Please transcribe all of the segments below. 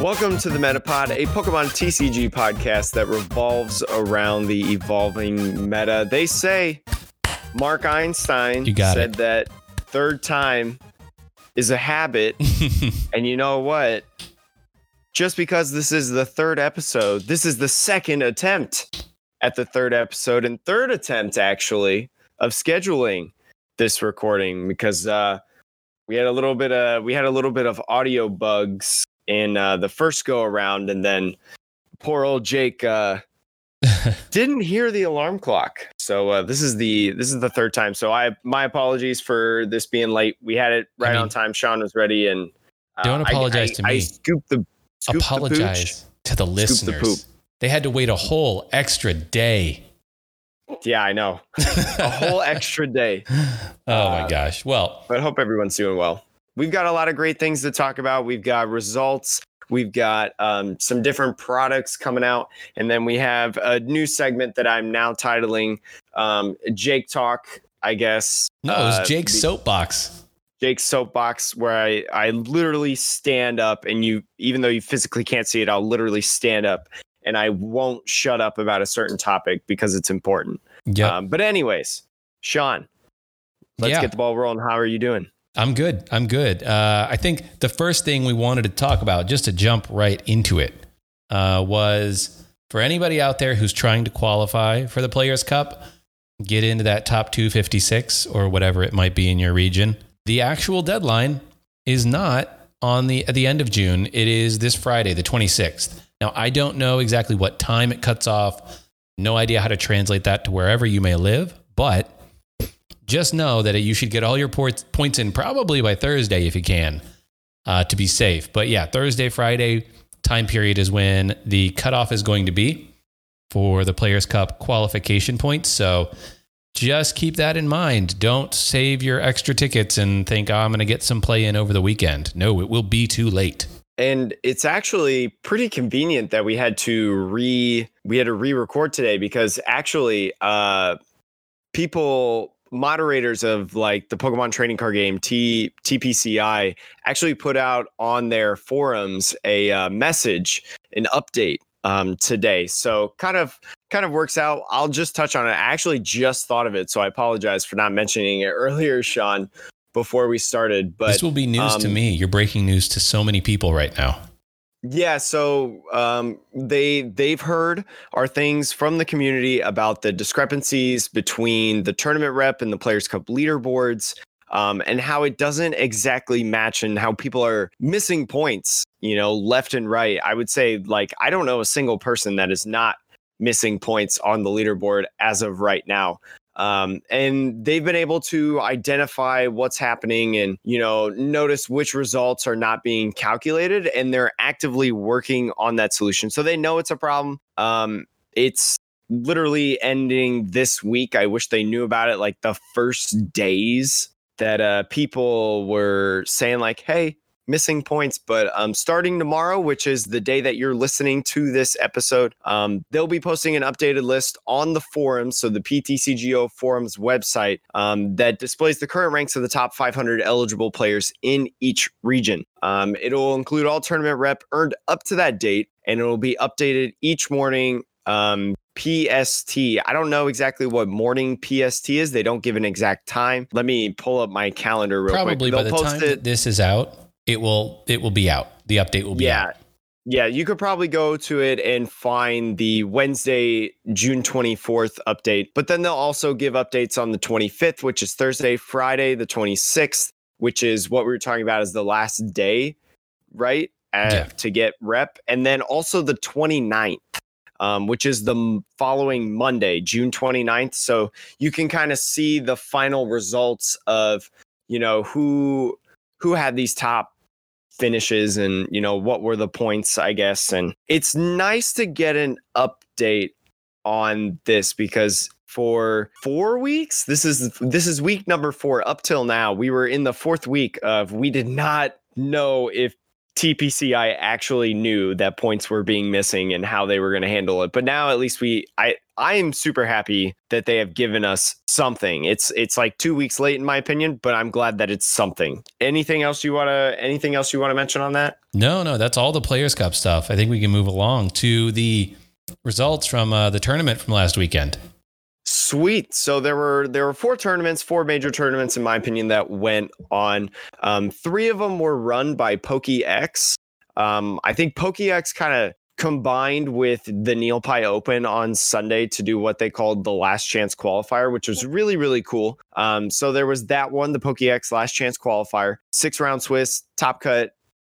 Welcome to the Metapod, a Pokemon TCG podcast that revolves around the evolving meta. They say Mark Einstein You got said it. that third time is a habit. and you know what? Just because this is the third episode, this is the second attempt at the third episode and third attempt actually of scheduling this recording because uh we had a little bit of we had a little bit of audio bugs in uh the first go around and then poor old Jake uh didn't hear the alarm clock. So uh, this is the this is the third time. So I my apologies for this being late. We had it right mean, on time. Sean was ready and uh, don't apologize I, to I me. scooped the scooped the pooch. Apologize to the the listeners. poop. they had to wait a whole extra day. Yeah, I know. A whole extra day. oh my Uh, gosh. Well, But I hope everyone's doing well. We've got a lot of great things to talk about. We've got results. We've got um, some different products coming out. And then we have a new segment that I'm now titling um, Jake Talk, I guess. no, it was Uh, Jake's the- soapbox. Jake's soapbox, where I, I literally stand up and you, even though you physically can't see it, I'll literally stand up and I won't shut up about a certain topic because it's important. Yep. Um, but, anyways, Sean, let's Yeah. get the ball rolling. How are you doing? I'm good. I'm good. Uh, I think the first thing we wanted to talk about, just to jump right into it, uh, was for anybody out there who's trying to qualify for the Players Cup, get into that top 256 or whatever it might be in your region. The actual deadline is not on the at the end of June. It is this Friday, the 26th. Now, I don't know exactly what time it cuts off. No idea how to translate that to wherever you may live, but just know that you should get all your points in probably by Thursday if you can uh, to be safe. But yeah, Thursday, Friday time period is when the cutoff is going to be for the Players Cup qualification points. So just keep that in mind. Don't save your extra tickets and think, oh, I'm going to get some play in over the weekend. No, it will be too late. and it's actually pretty convenient that we had to re we had to re-record today because actually uh people moderators of like the pokemon trading card game T, tpci actually put out on their forums a uh, message an update um today so kind of kind of works out i'll just touch on it i actually just thought of it so i apologize for not mentioning it earlier sean before we started but this will be news to um, me. You're breaking news to so many people right now. Yeah, so um, they they've heard our things from the community about the discrepancies between the tournament rep and the Players Cup leaderboards, um, and how it doesn't exactly match, and how people are missing points, you know, left and right. I would say, like, I don't know a single person that is not missing points on the leaderboard as of right now. Um, and they've been able to identify what's happening and you know notice which results are not being calculated and they're actively working on that solution. So they know it's a problem. Um, it's literally ending this week. I wish they knew about it like the first days that uh, people were saying like hey missing points but um, starting tomorrow which is the day that you're listening to this episode um, they'll be posting an updated list on the forums so the ptcgo forums website um, that displays the current ranks of the top 500 eligible players in each region um, it'll include all tournament rep earned up to that date and it will be updated each morning um, PST. I don't know exactly what morning PST is. They don't give an exact time. Let me pull up my calendar real Probably quick. by They'll the time it. that this is out, it will it will be out. The update will be yeah. out. Yeah, you could probably go to it and find the Wednesday, June 24th update. But then they'll also give updates on the 25th, which is Thursday, Friday, the 26th, which is what we were talking about as the last day, right? Uh, Yeah. To get rep. And then also the 29th, um, which is the following Monday, June 29th. So you can kind of see the final results of, you know, who who had these top finishes and you know what were the points i guess. And it's nice to get an update on this because for four weeks this is this is week number four. Up till now we were in the fourth week of we did not know if tpci actually knew that points were being missing and how they were going to handle it. But now at least we i I am super happy that they have given us something. It's it's like two weeks late in my opinion, but I'm glad that it's something. Anything else you wanna anything else you want to mention on that? No, no, that's all the Players Cup stuff. I think we can move along to the results from uh, the tournament from last weekend. Sweet. So there were there were four tournaments, four major tournaments in my opinion that went on. Um, three of them were run by PokeX. Um, I think PokeX kind of combined with the NeilPi Open on Sunday to do what they called the last chance qualifier, which was really, really cool. Um, so there was that one, the PokeX last chance qualifier, six round Swiss, top cut,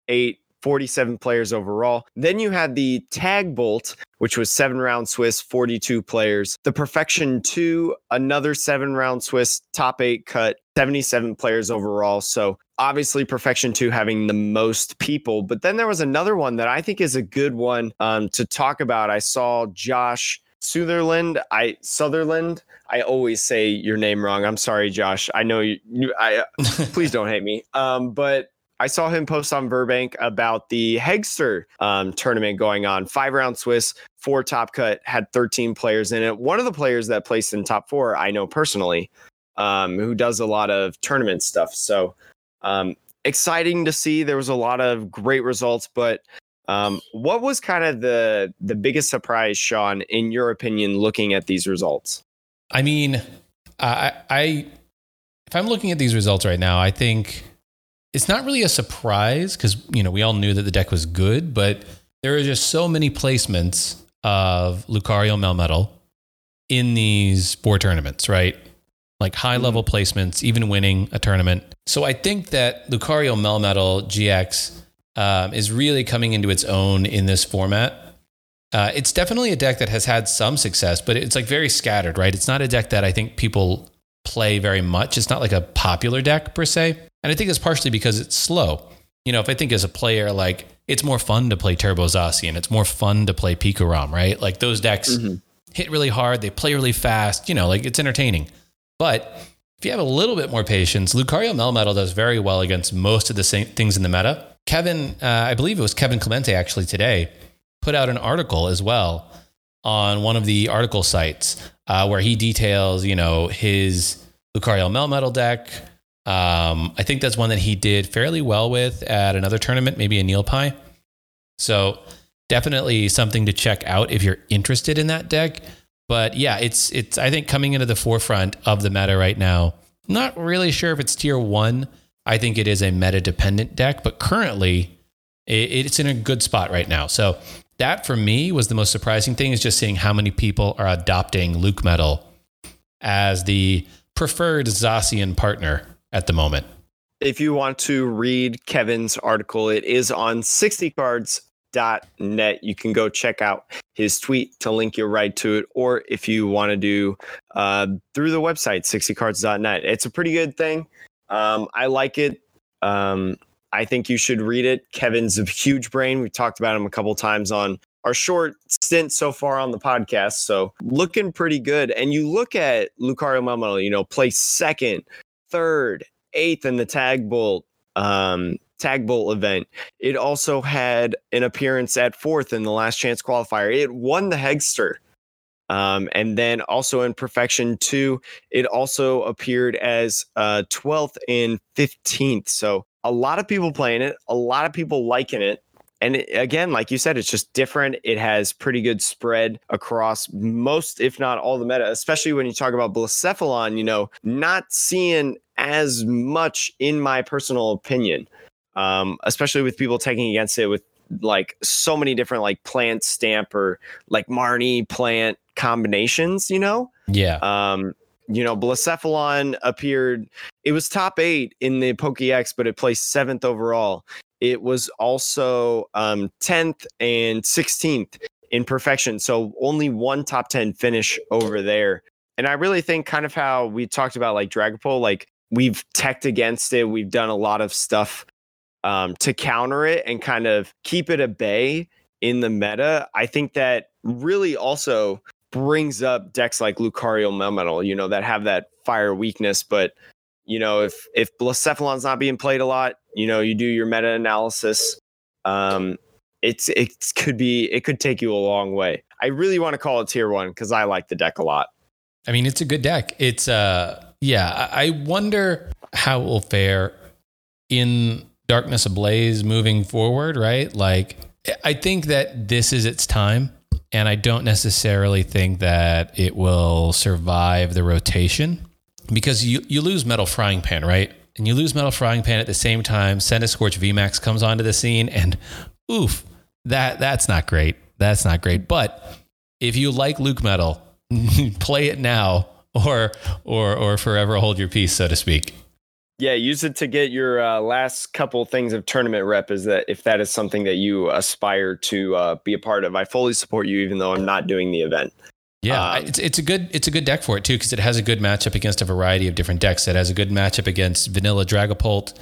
eight, 47 players overall. Then you had the Tag Bolt, which was seven round Swiss, 42 players. The Perfection 2, another seven round Swiss, top eight cut, 77 players overall. So obviously Perfection 2 having the most people. But then there was another one that I think is a good one um, to talk about. I saw Josh. Sutherland, I Sutherland. I always say your name wrong. I'm sorry, Josh. I know you. you I please don't hate me. Um, but I saw him post on Burbank about the Hegster um, tournament going on. Five round Swiss, four top cut, had 13 players in it. One of the players that placed in top four, I know personally, um, who does a lot of tournament stuff. So um, exciting to see. There was a lot of great results, but um, what was kind of the the biggest surprise, Sean, in your opinion, looking at these results? I mean, I, I if I'm looking at these results right now, I think it's not really a surprise because you know we all knew that the deck was good, but there are just so many placements of Lucario Melmetal in these four tournaments, right? Like high level mm-hmm. placements, even winning a tournament. So I think that Lucario Melmetal GX um, is really coming into its own in this format. Uh, it's definitely a deck that has had some success, but it's like very scattered, right? It's not a deck that I think people play very much. It's not like a popular deck per se. And I think it's partially because it's slow. You know, if I think as a player, like it's more fun to play Turbo Zacian, it's more fun to play Pikarom, right? Like those decks mm-hmm. hit really hard, they play really fast, you know, like it's entertaining. But if you have a little bit more patience, Lucario Melmetal does very well against most of the same things in the meta. Kevin, uh, I believe it was Kevin Clemente actually today, put out an article as well on one of the article sites uh, where he details, you know, his Lucario Melmetal deck, um, I think that's one that he did fairly well with at another tournament, maybe a NeilPi. So definitely something to check out if you're interested in that deck. But yeah, it's it's I think coming into the forefront of the meta right now. Not really sure if it's tier one. I think it is a meta dependent deck, but currently it, it's in a good spot right now. So that for me was the most surprising thing is just seeing how many people are adopting Luke Metal as the preferred Zacian partner at the moment. If you want to read Kevin's article, it is on 60cards.net. You can go check out his tweet to link you right to it. Or if you want to do uh, through the website, 60cards.net, it's a pretty good thing. Um, I like it. Um, I think you should read it. Kevin's a huge brain. We talked about him a couple times on our short stint so far on the podcast. So looking pretty good. And you look at Lucario Melmetal, you know, play second third, eighth in the tag bolt um, tag bolt event. It also had an appearance at fourth in the last chance qualifier. It won the Hegster. Um, and then also in Perfection 2, it also appeared as uh, 12th and 15th. So a lot of people playing it, a lot of people liking it. And it, again, like you said, it's just different. It has pretty good spread across most, if not all the meta, especially when you talk about Blacephalon, you know, not seeing as much in my personal opinion, um, especially with people taking against it with like so many different like plant stamp or like Marnie plant combinations, you know? Yeah. Um, you know, Blacephalon appeared, it was top eight in the Pokex, but it placed seventh overall. It was also um, 10th and 16th in perfection. So only one top 10 finish over there. And I really think kind of how we talked about like Dragapult, like we've teched against it. We've done a lot of stuff um, to counter it and kind of keep it at bay in the meta. I think that really also brings up decks like Lucario Melmetal, you know, that have that fire weakness, but you know, if if Blacephalon's not being played a lot, you know, you do your meta analysis. Um, it's it could be it could take you a long way. I really want to call it tier one because I like the deck a lot. I mean, it's a good deck. It's uh yeah, I wonder how it will fare in Darkness Ablaze moving forward, right? Like I think that this is its time. And I don't necessarily think that it will survive the rotation because you, you lose Metal Frying Pan, right? And you lose Metal Frying Pan at the same time. Centiskorch VMAX comes onto the scene, and oof, that that's not great. That's not great. But if you like Luke Metal, play it now or or or forever hold your peace, so to speak. Yeah, use it to get your uh, last couple things of tournament rep. Is that if that is something that you aspire to uh, be a part of? I fully support you, even though I'm not doing the event. Yeah, um, it's it's a good it's a good deck for it too because it has a good matchup against a variety of different decks. It has a good matchup against Vanilla Dragapult,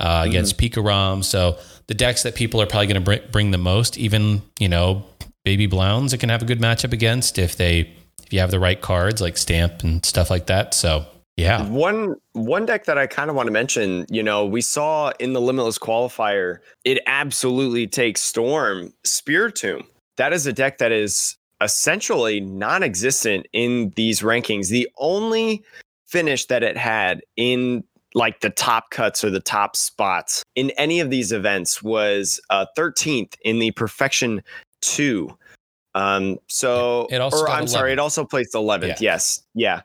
uh, mm-hmm. against Pika So the decks that people are probably going to bring, bring the most, even you know Baby Blounds, it can have a good matchup against if they if you have the right cards like Stamp and stuff like that. So yeah, one one deck that I kind of want to mention, you know, we saw in the Limitless qualifier, it absolutely takes Storm Spiritomb. That is a deck that is essentially non-existent in these rankings. The only finish that it had in like the top cuts or the top spots in any of these events was uh, 13th in the Perfection 2. Um, so, it also or I'm 11th. sorry, it also placed 11th. Yeah. Yes. Yeah.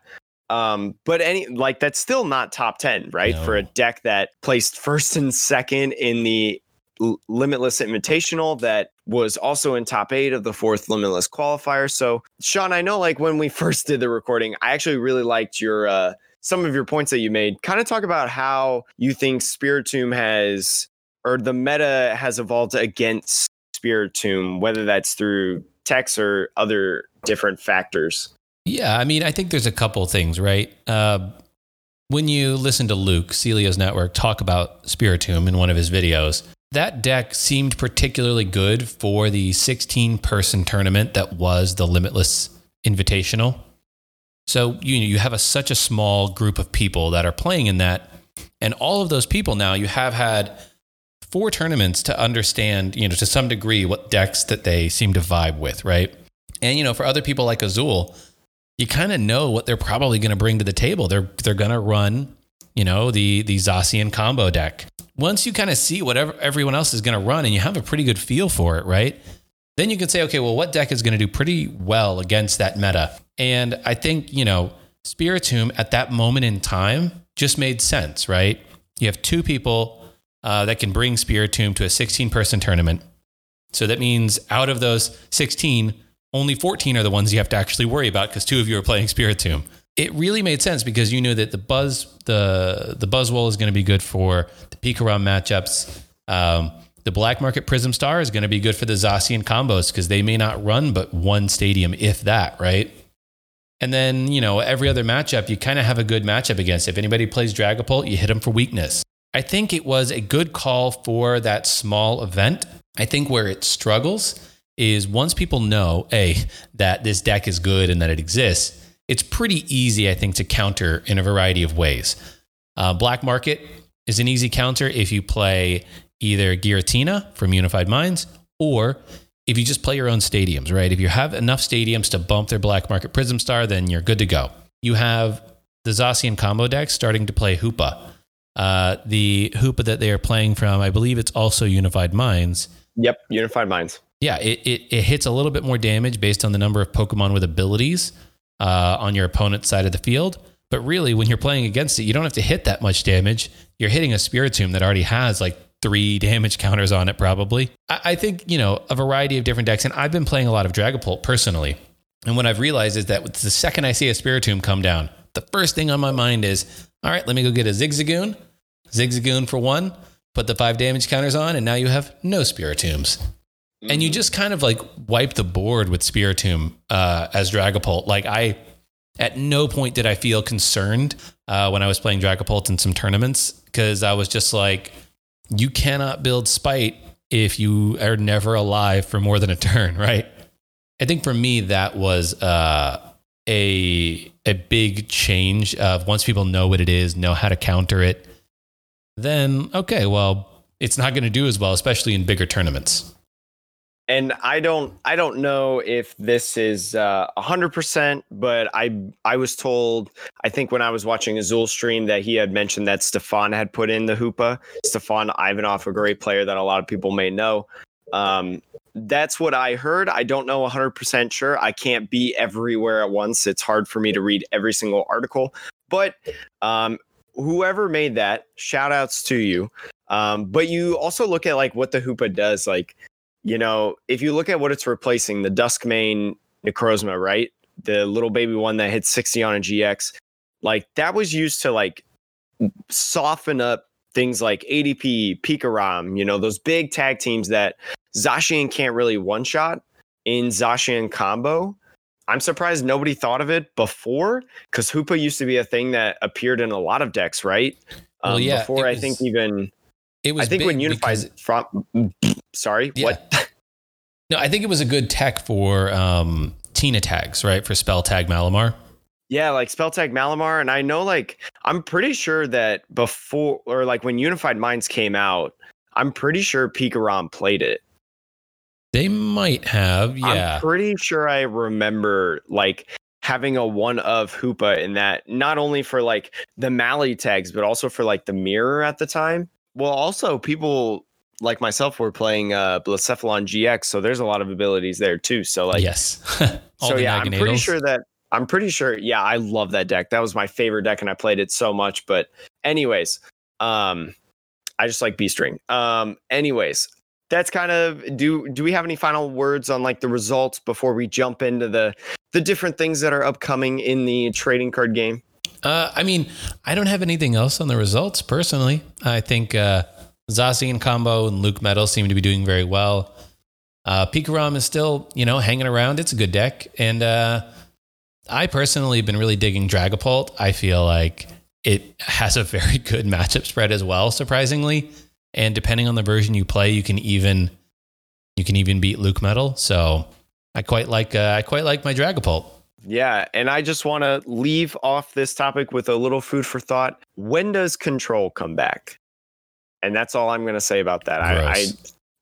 Um, but any like that's still not top 10, right? No. For a deck that placed first and second in the Limitless Invitational that was also in top eight of the fourth Limitless qualifier. So, Sean, I know like when we first did the recording, I actually really liked your uh, some of your points that you made. Kind of talk about how you think Spiritomb has or the meta has evolved against Spiritomb, whether that's through text or other different factors. Yeah, I mean, I think there's a couple things, right? Uh, when you listen to Luke, Celio's Network, talk about Spiritomb in one of his videos, that deck seemed particularly good for the 16 person tournament that was the Limitless Invitational. So you know, you have a, such a small group of people that are playing in that, and all of those people now you have had four tournaments to understand, you know, to some degree what decks that they seem to vibe with, right? And you know, for other people like Azul, you kind of know what they're probably going to bring to the table. They're they're going to run, you know, the the Zacian combo deck once you kind of see whatever everyone else is going to run and you have a pretty good feel for it, right? Then you can say, okay, well, what deck is going to do pretty well against that meta? And I think, you know, Spiritomb at that moment in time just made sense, right? You have two people uh, that can bring Spiritomb to a 16 person tournament. So that means out of those 16, only 14 are the ones you have to actually worry about because two of you are playing Spiritomb it really made sense because you knew that the buzz the the Buzzwole is going to be good for the Pikarom matchups. Um, the Black Market Prism Star is going to be good for the Zacian combos because they may not run but one stadium, if that, right? And then, you know, every other matchup, you kind of have a good matchup against. If anybody plays Dragapult, you hit them for weakness. I think it was a good call for that small event. I think where it struggles is once people know, A, that this deck is good and that it exists, it's pretty easy, I think, to counter in a variety of ways. Uh, Black Market is an easy counter if you play either Giratina from Unified Minds or if you just play your own stadiums, right? If you have enough stadiums to bump their Black Market Prism Star, then you're good to go. You have the Zacian combo deck starting to play Hoopa. Uh, the Hoopa that they are playing from, I believe it's also Unified Minds. Yep, Unified Minds. Yeah, it, it, it hits a little bit more damage based on the number of Pokemon with abilities uh, on your opponent's side of the field. But really, when you're playing against it, you don't have to hit that much damage. You're hitting a Spiritomb that already has like three damage counters on it, probably. I, I think, you know, a variety of different decks. And I've been playing a lot of Dragapult personally. And what I've realized is that the second I see a Spiritomb come down, the first thing on my mind is, all right, let me go get a Zigzagoon. Zigzagoon for one, put the five damage counters on, and now you have no Spiritombs and you mm-hmm. just kind of like wipe the board with Spiritomb uh, as Dragapult. Like I, at no point did I feel concerned uh, when I was playing Dragapult in some tournaments because I was just like, you cannot build Spite if you are never alive for more than a turn, right? I think for me that was uh, a a big change of once people know what it is, know how to counter it, then okay, well, it's not going to do as well, especially in bigger tournaments. And I don't I don't know if this is uh, a hundred percent, but I I was told I think when I was watching Azul stream that he had mentioned that Stefan had put in the Hoopa. Stefan Ivanov, a great player that a lot of people may know. Um, that's what I heard. I don't know 100% sure. I can't be everywhere at once. It's hard for me to read every single article. But um, whoever made that, shout outs to you. Um, but you also look at like what the Hoopa does. Like, you know, if you look at what it's replacing, the Dusk Mane Necrozma, right? The little baby one that hits 60 on a GX, like that was used to like soften up things like ADP, Pikarom, you know, those big tag teams that Zacian can't really one shot in Zacian combo. I'm surprised nobody thought of it before because Hoopa used to be a thing that appeared in a lot of decks, right? Well, Um, yeah, before I was- think even It was I think when Unified because- from sorry, Yeah. what? No, I think it was a good tech for um, Tina tags, right? For spell tag Malamar. Yeah, like spell tag Malamar, and I know like I'm pretty sure that before or like when Unified Minds came out, I'm pretty sure Pikarom played it. They might have, yeah. I'm pretty sure I remember like having a one of Hoopa in that, not only for like the Mally tags, but also for like the mirror at the time. Well, also people like myself were playing uh Blacephalon GX, so there's a lot of abilities there too. So like yes. So yeah, I'm pretty sure that I'm pretty sure. Yeah, I love that deck. That was my favorite deck, and I played it so much. But anyways, um, I just like B string. Um, anyways, that's kind of do. Do we have any final words on like the results before we jump into the the different things that are upcoming in the trading card game? Uh, I mean, I don't have anything else on the results personally. I think uh, and combo and Luke Metal seem to be doing very well. Uh, Pikarom is still, you know, hanging around. It's a good deck, and uh, I personally have been really digging Dragapult. I feel like it has a very good matchup spread as well, surprisingly. And depending on the version you play, you can even you can even beat Luke Metal. So I quite like uh, I quite like my Dragapult. Yeah, and I just want to leave off this topic with a little food for thought. When does Control come back? And that's all I'm going to say about that. I, I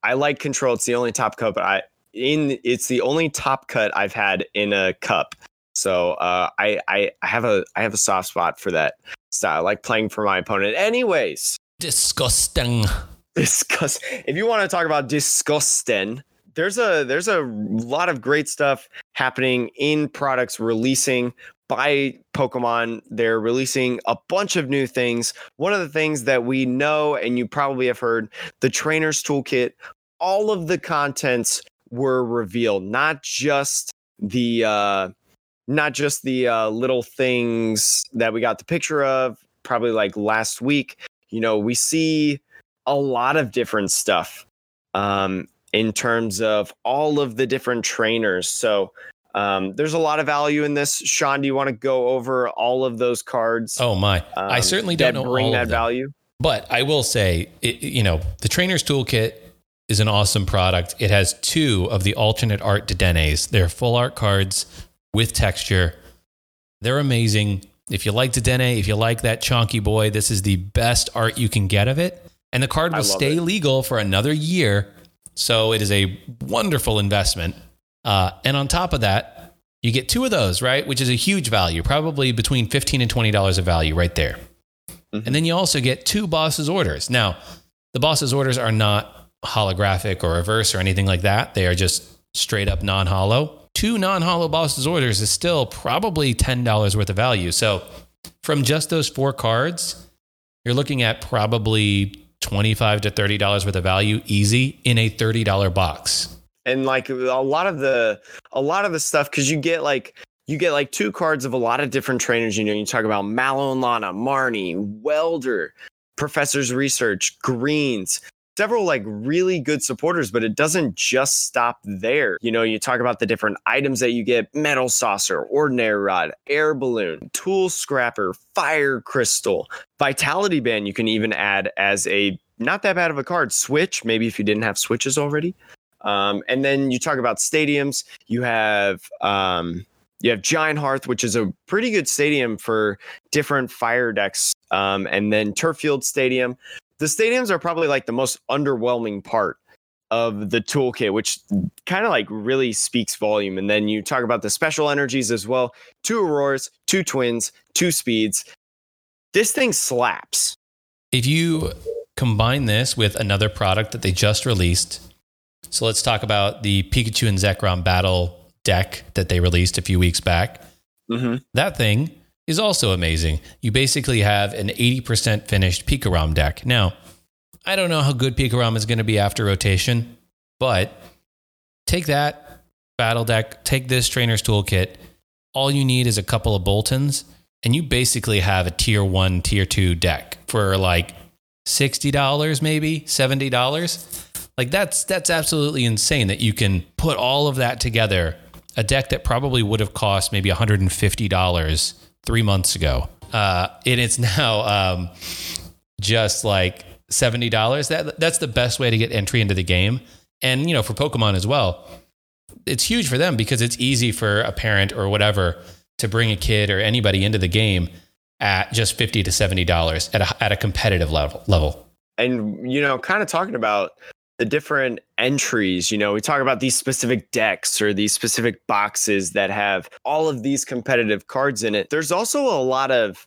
I like Control. It's the only top cup I in. It's the only top cut I've had in a cup. So uh, I, I I have a I have a soft spot for that style. I like playing for my opponent. Anyways, Disgusting. discuss if you want to talk about disgusting there's a there's a lot of great stuff happening in products releasing by pokemon. They're releasing a bunch of new things. One of the things that we know and you probably have heard the trainers toolkit all of the contents were revealed not just the uh not just the uh little things that we got the picture of probably like last week. You know we see a lot of different stuff. Um, in terms of all of the different trainers. So um, there's a lot of value in this. Sean, do you want to go over all of those cards? Oh my! I um, certainly don't know bring all that value. But I will say, it, you know, the Trainer's Toolkit is an awesome product. It has two of the alternate art Dedennes. They're full art cards with texture. They're amazing. If you like Dedenne, if you like that chonky boy, this is the best art you can get of it. And the card will stay it. legal for another year. So it is a wonderful investment. Uh, and on top of that, you get two of those, right? Which is a huge value, probably between 15 and $20 of value right there. Mhm. And then you also get two boss's orders. Now, the boss's orders are not holographic or reverse or anything like that. They are just straight up non holo. Two non holo boss's orders is still probably $10 worth of value. So, from just those four cards, you're looking at probably 25 to $30 worth of value easy in a $30 box. and like a lot of the a lot of the stuff because you get like you get like two cards of a lot of different trainers you know you talk about mallow and lana marnie welder professor's research greens several like really good supporters but it doesn't just stop there you know you talk about the different items that you get metal saucer ordinary rod air balloon tool scrapper fire crystal vitality band you can even add as a not that bad of a card switch maybe if you didn't have switches already um, and then you talk about stadiums. You have um, you have Giant Hearth, which is a pretty good stadium for different fire decks. Um, and then Turffield Stadium. The stadiums are probably like the most underwhelming part of the toolkit, which kind of like really speaks volume. And then you talk about the special energies as well two Auroras, two Twins, two Speeds. This thing slaps. If you combine this with another product that they just released, so let's talk about the Pikachu and Zekrom battle deck that they released a few weeks back. Mm-hmm. That thing is also amazing. You basically have an 80% finished Pikarom deck. Now, I don't know how good Pikarom is going to be after rotation, but take that battle deck, take this trainer's toolkit. All you need is a couple of Boltunds, and you basically have a tier one, tier two deck for like $60, maybe $70. Like that's that's absolutely insane that you can put all of that together. A deck that probably would have cost maybe $150 three months ago. Uh, and it's now um, just like seventy dollars. That that's the best way to get entry into the game, and you know for Pokemon as well. It's huge for them because it's easy for a parent or whatever to bring a kid or anybody into the game at just fifty to seventy dollars at a at a competitive level level. And you know, kind of talking about the different entries. You know, we talk about these specific decks or these specific boxes that have all of these competitive cards in it. There's also a lot of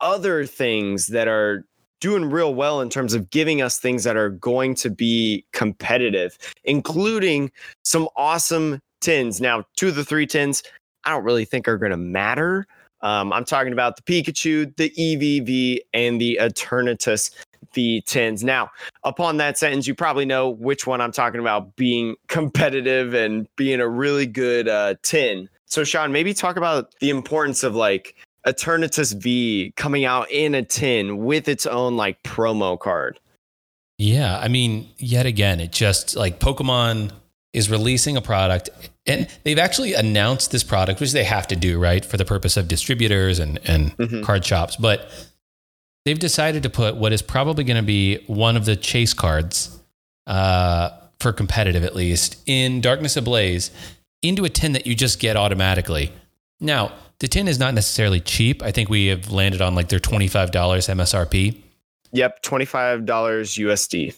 other things that are doing real well in terms of giving us things that are going to be competitive, including some awesome tins. Now, two of the three tins, I don't really think are going to matter. Um, I'm talking about the Pikachu, the Eevee, and the Eternatus the tins. Now, upon that sentence, you probably know which one I'm talking about being competitive and being a really good uh, tin. So, Sean, maybe talk about the importance of like Eternatus V coming out in a tin with its own like promo card. Yeah, I mean, yet again, it just like Pokemon is releasing a product and they've actually announced this product, which they have to do, right, for the purpose of distributors and, and mm-hmm. card shops. But they've decided to put what is probably going to be one of the chase cards uh, for competitive at least in Darkness Ablaze into a tin that you just get automatically. Now, the tin is not necessarily cheap. I think we have landed on like their $25 MSRP. Yep, $25 USD.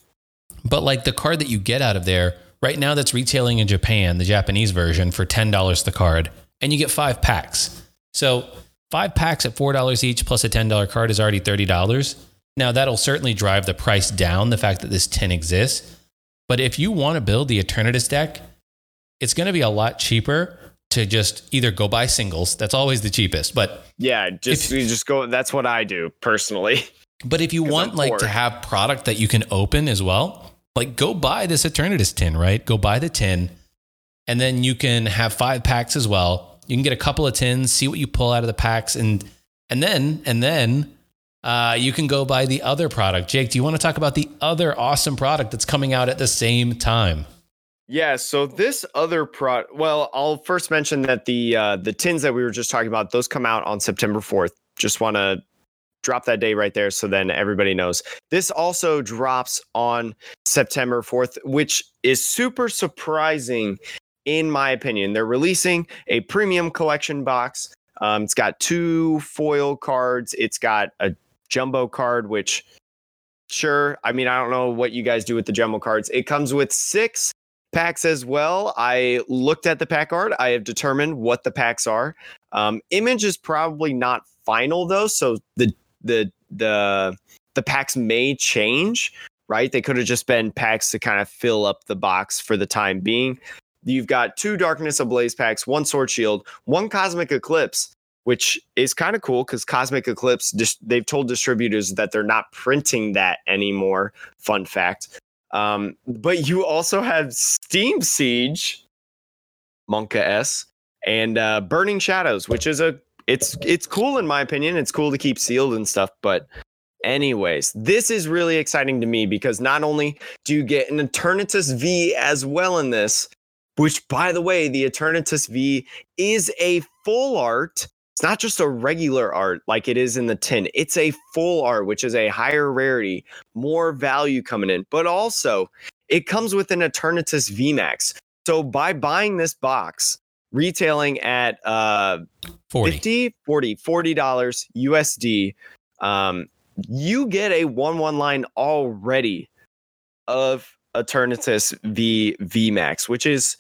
But like the card that you get out of there, right now that's retailing in Japan, the Japanese version, for $10 the card, and you get five packs. So Five packs at $4 each plus a $10 card is already $30. Now, that'll certainly drive the price down, the fact that this tin exists. But if you want to build the Eternatus deck, it's going to be a lot cheaper to just either go buy singles. That's always the cheapest. But yeah, just if, just go. That's what I do personally. But if you want like to have product that you can open as well, like go buy this Eternatus tin, right? Go buy the tin, and then you can have five packs as well you can get a couple of tins, see what you pull out of the packs, and and then and then uh, you can go buy the other product. Jake, do you want to talk about the other awesome product that's coming out at the same time? Yeah, so this other product. Well, I'll first mention that the uh, the tins that we were just talking about those come out on September fourth. Just want to drop that day right there so then everybody knows. This also drops on September 4th, which is super surprising in my opinion. They're releasing a premium collection box. Um, it's got two foil cards. It's got a jumbo card, which, sure, I mean, I don't know what you guys do with the jumbo cards. It comes with six packs as well. I looked at the pack art. I have determined what the packs are. Um, image is probably not final though, so the the the the packs may change. Right, they could have just been packs to kind of fill up the box for the time being. You've got two Darkness Ablaze packs, one Sword Shield, one Cosmic Eclipse, which is kind of cool because Cosmic Eclipse, they've told distributors that they're not printing that anymore. Fun fact. Um, but you also have Steam Siege, Monka S, and uh, Burning Shadows, which is a it's it's cool in my opinion. It's cool to keep sealed and stuff, but anyways, this is really exciting to me because not only do you get an Eternatus V as well in this, which by the way, the Eternatus V is a full art. It's not just a regular art like it is in the tin. It's a full art, which is a higher rarity, more value coming in. But also, it comes with an Eternatus VMAX. So by buying this box, retailing at uh 40 50 40 40 dollars usd um you get a one one line already of Eternatus v VMAX, which is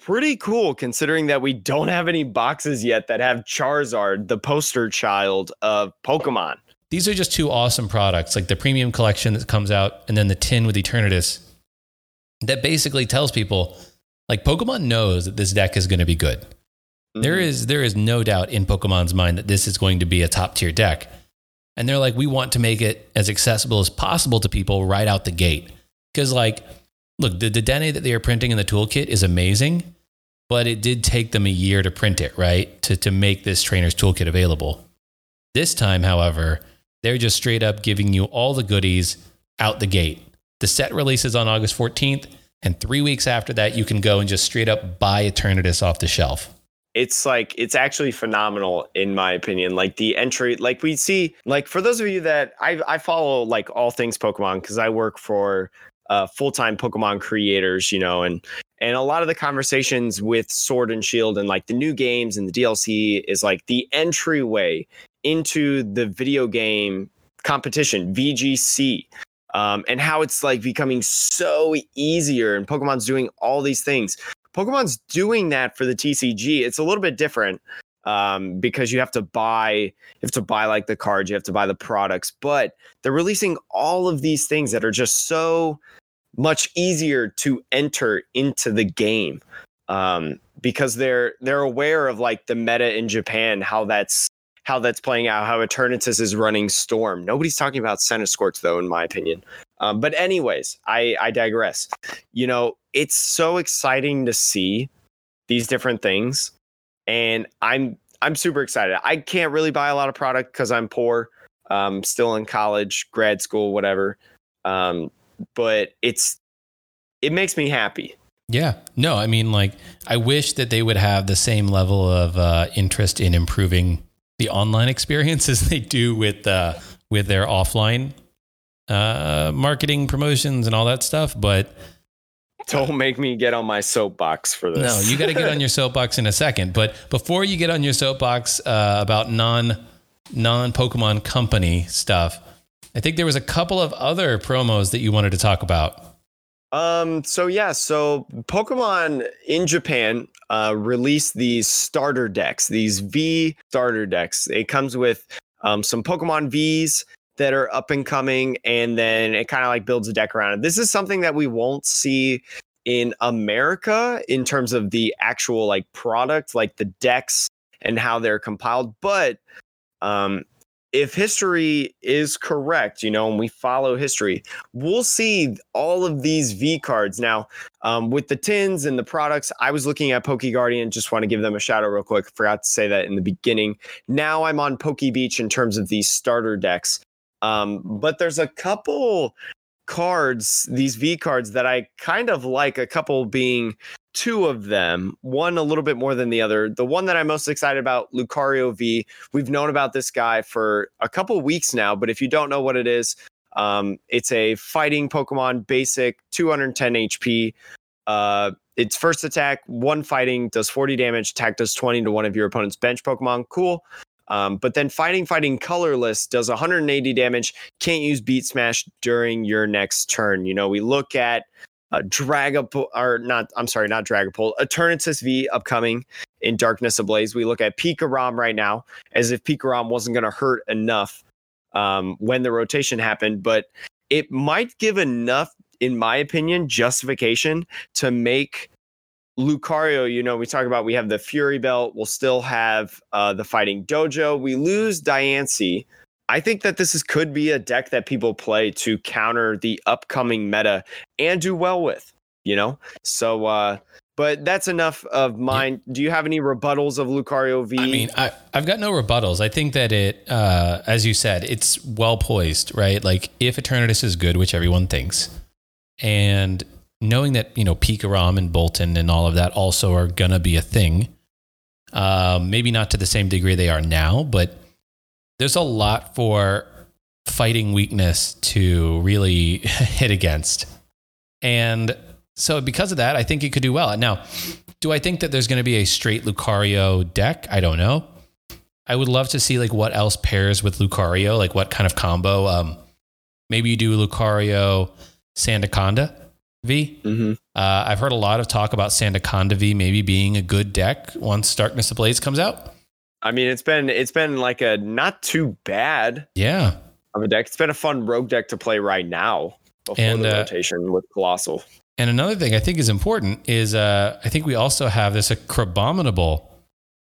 pretty cool considering that we don't have any boxes yet that have Charizard, the poster child of Pokemon. These are just two awesome products, like the premium collection that comes out and then the tin with Eternatus that basically tells people like Pokemon knows that this deck is going to be good. Mm-hmm. There is there is no doubt in Pokemon's mind that this is going to be a top tier deck. And they're like, we want to make it as accessible as possible to people right out the gate. Because like, look, the, the that they are printing in the toolkit is amazing, but it did take them a year to print it, right? To to make this trainer's toolkit available. This time, however, they're just straight up giving you all the goodies out the gate. The set releases on August 14th, and three weeks after that, you can go and just straight up buy Eternatus off the shelf it's like it's actually phenomenal in my opinion like the entry like we see like for those of you that i i follow like all things pokemon because i work for uh, full-time pokemon creators you know and and a lot of the conversations with sword and shield and like the new games and the dlc is like the entryway into the video game competition vgc um, and how it's like becoming so easier and pokemon's doing all these things Pokemon's doing that for the TCG. It's a little bit different um, because you have to buy, you have to buy like the cards, you have to buy the products, but they're releasing all of these things that are just so much easier to enter into the game um, because they're they're aware of like the meta in Japan, how that's how that's playing out, how Eternatus is running Storm. Nobody's talking about Centiskorch though, in my opinion. Um, but anyways, I I digress. You know, it's so exciting to see these different things, and I'm I'm super excited. I can't really buy a lot of product because I'm poor, um, still in college, grad school, whatever. Um, but it's it makes me happy. Yeah. No, I mean, like, I wish that they would have the same level of uh, interest in improving the online experience as they do with uh, with their offline uh, marketing promotions and all that stuff. But don't make me get on my soapbox for this. No, you got to get on your soapbox in a second. But before you get on your soapbox uh, about non non Pokemon company stuff, I think there was a couple of other promos that you wanted to talk about. Um. So yeah. So Pokemon in Japan uh, released these starter decks. These V starter decks. It comes with um, some Pokemon V's that are up and coming, and then it kind of like builds a deck around it. This is something that we won't see in America in terms of the actual like product, like the decks and how they're compiled. But um, if history is correct, you know, and we follow history, we'll see all of these V cards. Now, um, with the tins and the products, I was looking at PokeGuardian. Just want to give them a shout out real quick. Forgot to say that in the beginning. Now I'm on PokeBeach in terms of these starter decks. Um, but there's a couple cards, these V cards that I kind of like, a couple being two of them, one a little bit more than the other. The one that I'm most excited about, Lucario V. We've known about this guy for a couple weeks now, but if you don't know what it is, um, it's a fighting Pokemon basic, 210 HP. Uh, its first attack, one fighting, does 40 damage, attack does 20 to one of your opponent's bench Pokemon. Cool. Um, but then fighting, fighting colorless does 180 damage. Can't use beat smash during your next turn. You know, we look at uh, Dragapult, or not, I'm sorry, not Dragapult, Eternatus V upcoming in Darkness Ablaze. We look at Pikarom right now as if Pikarom wasn't going to hurt enough um, when the rotation happened, but it might give enough, in my opinion, justification to make Lucario, you know, we talk about we have the Fury Belt. We'll still have uh, the Fighting Dojo. We lose Diancie. I think that this is could be a deck that people play to counter the upcoming meta and do well with. You know, so uh, but that's enough of mine. Yeah. Do you have any rebuttals of Lucario V? I mean, I, have got no rebuttals. I think that it, uh, as you said, it's well poised, right? Like if Eternatus is good, which everyone thinks, and knowing that you know Pikarom and Boltund and all of that also are gonna be a thing. Um, maybe not to the same degree they are now, but there's a lot for fighting weakness to really hit against. And so because of that, I think it could do well. Now, do I think that there's going to be a straight Lucario deck? I don't know. I would love to see like what else pairs with Lucario, like what kind of combo. Um, maybe you do Lucario Sandaconda V. Mm-hmm. Uh, I've heard a lot of talk about Sandaconda V maybe being a good deck once Darkness Ablaze comes out. I mean, it's been it's been like a not too bad Yeah. of a deck. It's been a fun rogue deck to play right now before And, the uh, rotation with Coalossal. And another thing I think is important is uh, I think we also have this Acrobominable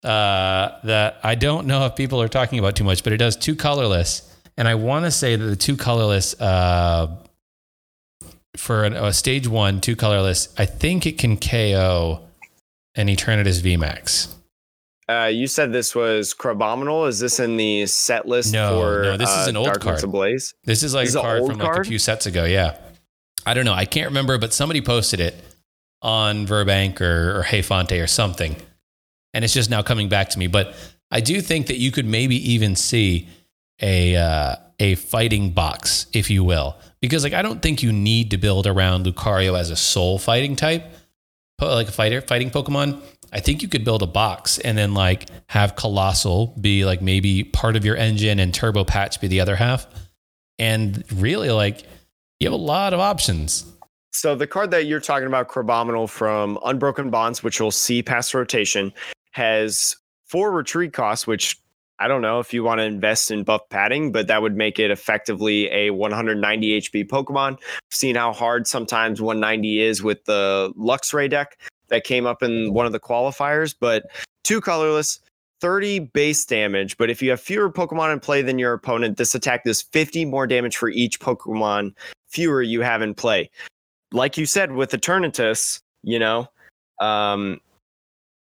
uh, that I don't know if people are talking about too much, but it does two colorless. And I want to say that the two colorless uh, for an, a stage one, two colorless, I think it can KO an Eternatus VMAX. Uh, you said this was Crabominable. Is this in the set list No, for no, this is uh, an old Darkness card. Ablaze? This is like This is a card from like a few sets ago. Yeah. I don't know. I can't remember, but somebody posted it on Verbank or, or Hey Fonte or something. And it's just now coming back to me. But I do think that you could maybe even see a, uh, a fighting box, if you will. Because like I don't think you need to build around Lucario as a soul fighting type, like a fighter fighting Pokemon. I think you could build a box and then like have Coalossal be like maybe part of your engine and Turbo Patch be the other half. And really like you have a lot of options. So the card that you're talking about, Crabominable from Unbroken Bonds, which you'll see past rotation, has four retreat costs, which I don't know if you want to invest in buff padding, but that would make it effectively a 190 HP Pokemon. I've seen how hard sometimes 190 is with the Luxray deck that came up in one of the qualifiers, but two colorless. 30 base damage, but if you have fewer Pokemon in play than your opponent, this attack does 50 more damage for each Pokemon fewer you have in play. Like you said with Eternatus, you know, um,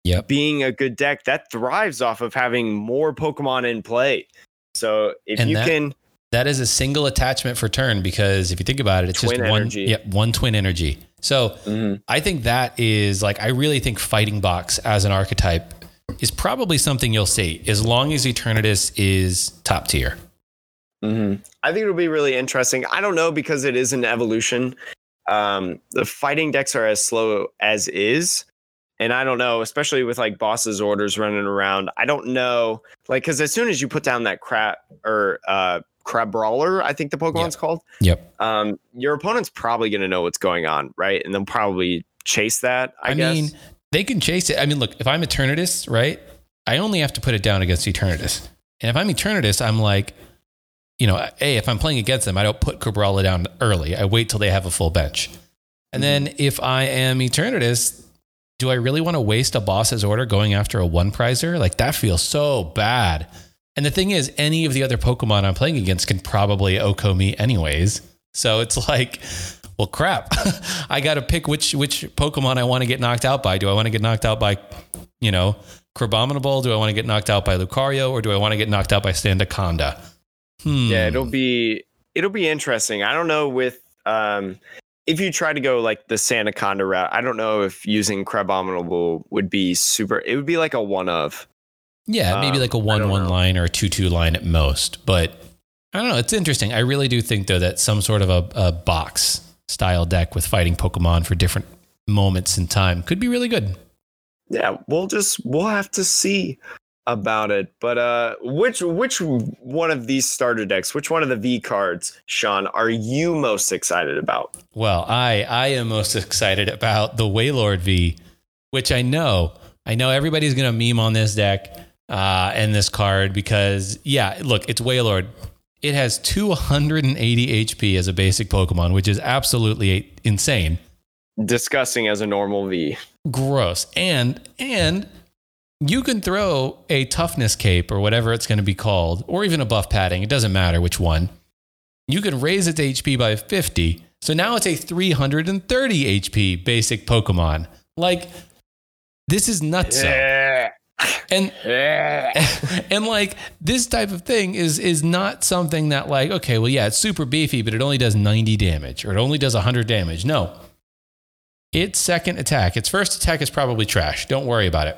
Yep. being a good deck that thrives off of having more Pokemon in play. So if And you that- can, That is a single attachment for turn because if you think about it, it's just one yep, one twin energy. So I think that is like I really think fighting box as an archetype is probably something you'll see as long as Eternatus is top tier. I think it'll be really interesting. I don't know because it is an evolution. Um, the fighting decks are as slow as is. And I don't know, especially with like bosses orders running around. I don't know, like, because as soon as you put down that crab or uh, Crabrawler, I think the Pokemon's called, Yep. um, your opponent's probably going to know what's going on, right? And they'll probably chase that. I, I, mean, they can chase it. I mean, look, if I'm Eternatus, right? I only have to put it down against Eternatus. And if I'm Eternatus, I'm like, you know, hey, if I'm playing against them, I don't put Crabrawler down early. I wait till they have a full bench. And then if I am Eternatus, do I really want to waste a boss's order going after a one prizer? Like that feels so bad. And the thing is, any of the other Pokemon I'm playing against can probably OHKO me anyways. So it's like, well, crap. I got to pick which which Pokemon I want to get knocked out by. Do I want to get knocked out by, you know, Crabominable? Do I want to get knocked out by Lucario, or do I want to get knocked out by Sandaconda? Hmm. Yeah, it'll be it'll be interesting. I don't know with um if you try to go like the Sandaconda route, I don't know if using Crabominable would be super. It would be like a one of. Yeah, maybe Um, like a one one know. line or a two two line at most. But I don't know. It's interesting. I really do think though that some sort of a, a box style deck with fighting Pokemon for different moments in time could be really good. Yeah, we'll just we'll have to see about it. But uh which which one of these starter decks, which one of the V cards, Sean, are you most excited about? Well, I I am most excited about the Wailord V, which I know I know everybody's gonna meme on this deck uh, and this card because yeah, look, it's Wailord. It has 280 HP as a basic Pokemon, which is absolutely insane. Disgusting as a normal V. gross and and you can throw a toughness cape or whatever it's going to be called or even a buff padding it doesn't matter which one. You can raise its hp by 50 so now it's a 330 hp basic pokemon. Like this is nuts Yeah. and and like this type of thing is is not something that like okay well yeah it's super beefy but it only does 90 damage or it only does 100 damage. No. Its second attack its first attack is probably trash. Don't worry about it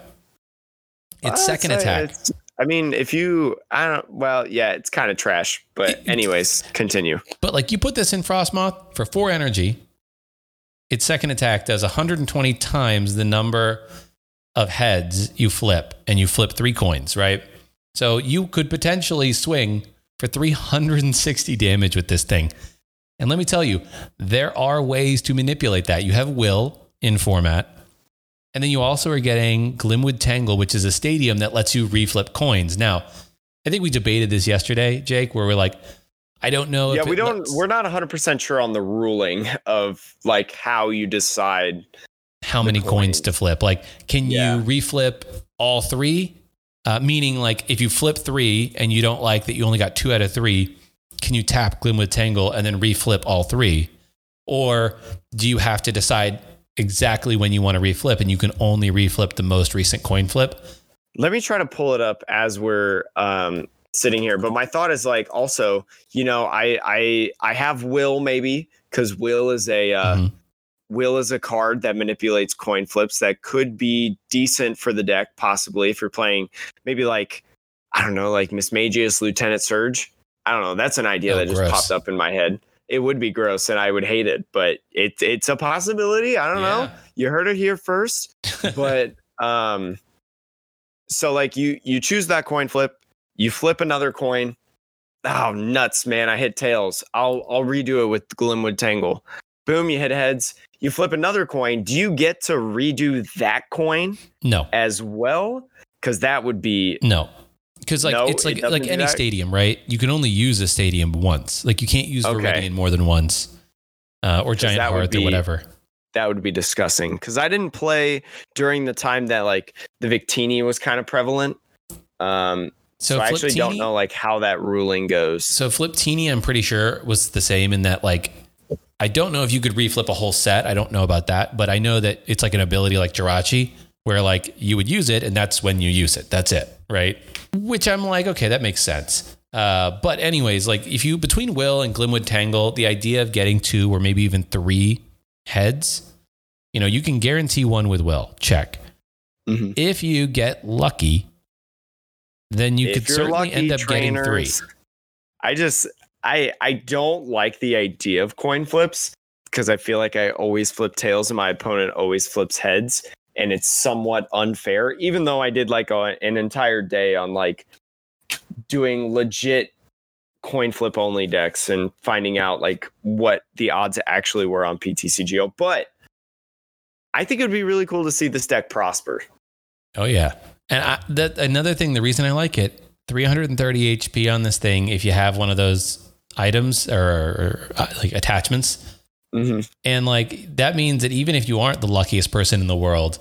its Well, second attack it's- I mean, if you, I don't. Well, yeah, it's kind of trash. But anyways, continue. but like you put this in Frosmoth for 4 energy its second attack does 120 times the number of heads you flip and you flip 3 coins right so you could potentially swing for 360 damage with this thing And let me tell you, there are ways to manipulate that. You have will in format. And then you also are getting Glimwood Tangle, which is a stadium that lets you reflip coins. Now, I think we debated this yesterday, Jake, where we're like, I don't know. Yeah, we don't. Lets, we're not 100 percent sure on the ruling of like how you decide how many coins. coins to flip. Like, can yeah. you reflip all three? Uh, meaning, like, if you flip three and you don't like that, you only got two out of three. Can you tap Glimwood Tangle and then reflip all three? Or do you have to decide exactly when you want to reflip and you can only reflip the most recent coin flip? Let me try to pull it up as we're um, sitting here. But my thought is like also, you know, I I I have will maybe because will is a uh, mm-hmm. will is a card that manipulates coin flips that could be decent for the deck possibly if you're playing maybe like I don't know like Mismagius Lieutenant Surge. I don't know. That's an idea oh, that just popped up in my head. It would be gross and I would hate it, but it it's a possibility. I don't yeah. know. You heard it here first. but um so like you you choose that coin flip you flip another coin. Oh, nuts, man. I hit tails. I'll I'll redo it with Glimwood Tangle. Boom, you hit heads. You flip another coin. Do you get to redo that coin? No. As well? Because that would be no. Because like no, it's like it like any that? stadium, right? You can only use a stadium once. Like you can't use okay. More than once, uh, or Giant Hearth be, or whatever. That would be disgusting. Because I didn't play during the time that like the Victini was kind of prevalent. Um, so, so I actually don't know like how that ruling goes. So Fliptini, I'm pretty sure was the same in that like I don't know if you could reflip a whole set. I don't know about that, but I know that it's like an ability like Jirachi where like you would use it and that's when you use it. That's it, right? Which I'm like, okay, that makes sense. Uh, but anyways, like if you between Will and Glimwood Tangle, the idea of getting two or maybe even three heads, you know, you can guarantee one with Will. Check. Mm-hmm. If you get lucky then you if could certainly lucky, end up trainers, getting three. I just I I don't like the idea of coin flips because I feel like I always flip tails and my opponent always flips heads and it's somewhat unfair even though I did like a, an entire day on like doing legit coin flip only decks and finding out like what the odds actually were on PTCGO but I think it would be really cool to see this deck prosper. Oh yeah. And I, that another thing, the reason I like it, 330 HP on this thing. If you have one of those items or, or uh, like attachments, mm-hmm. and like that means that even if you aren't the luckiest person in the world,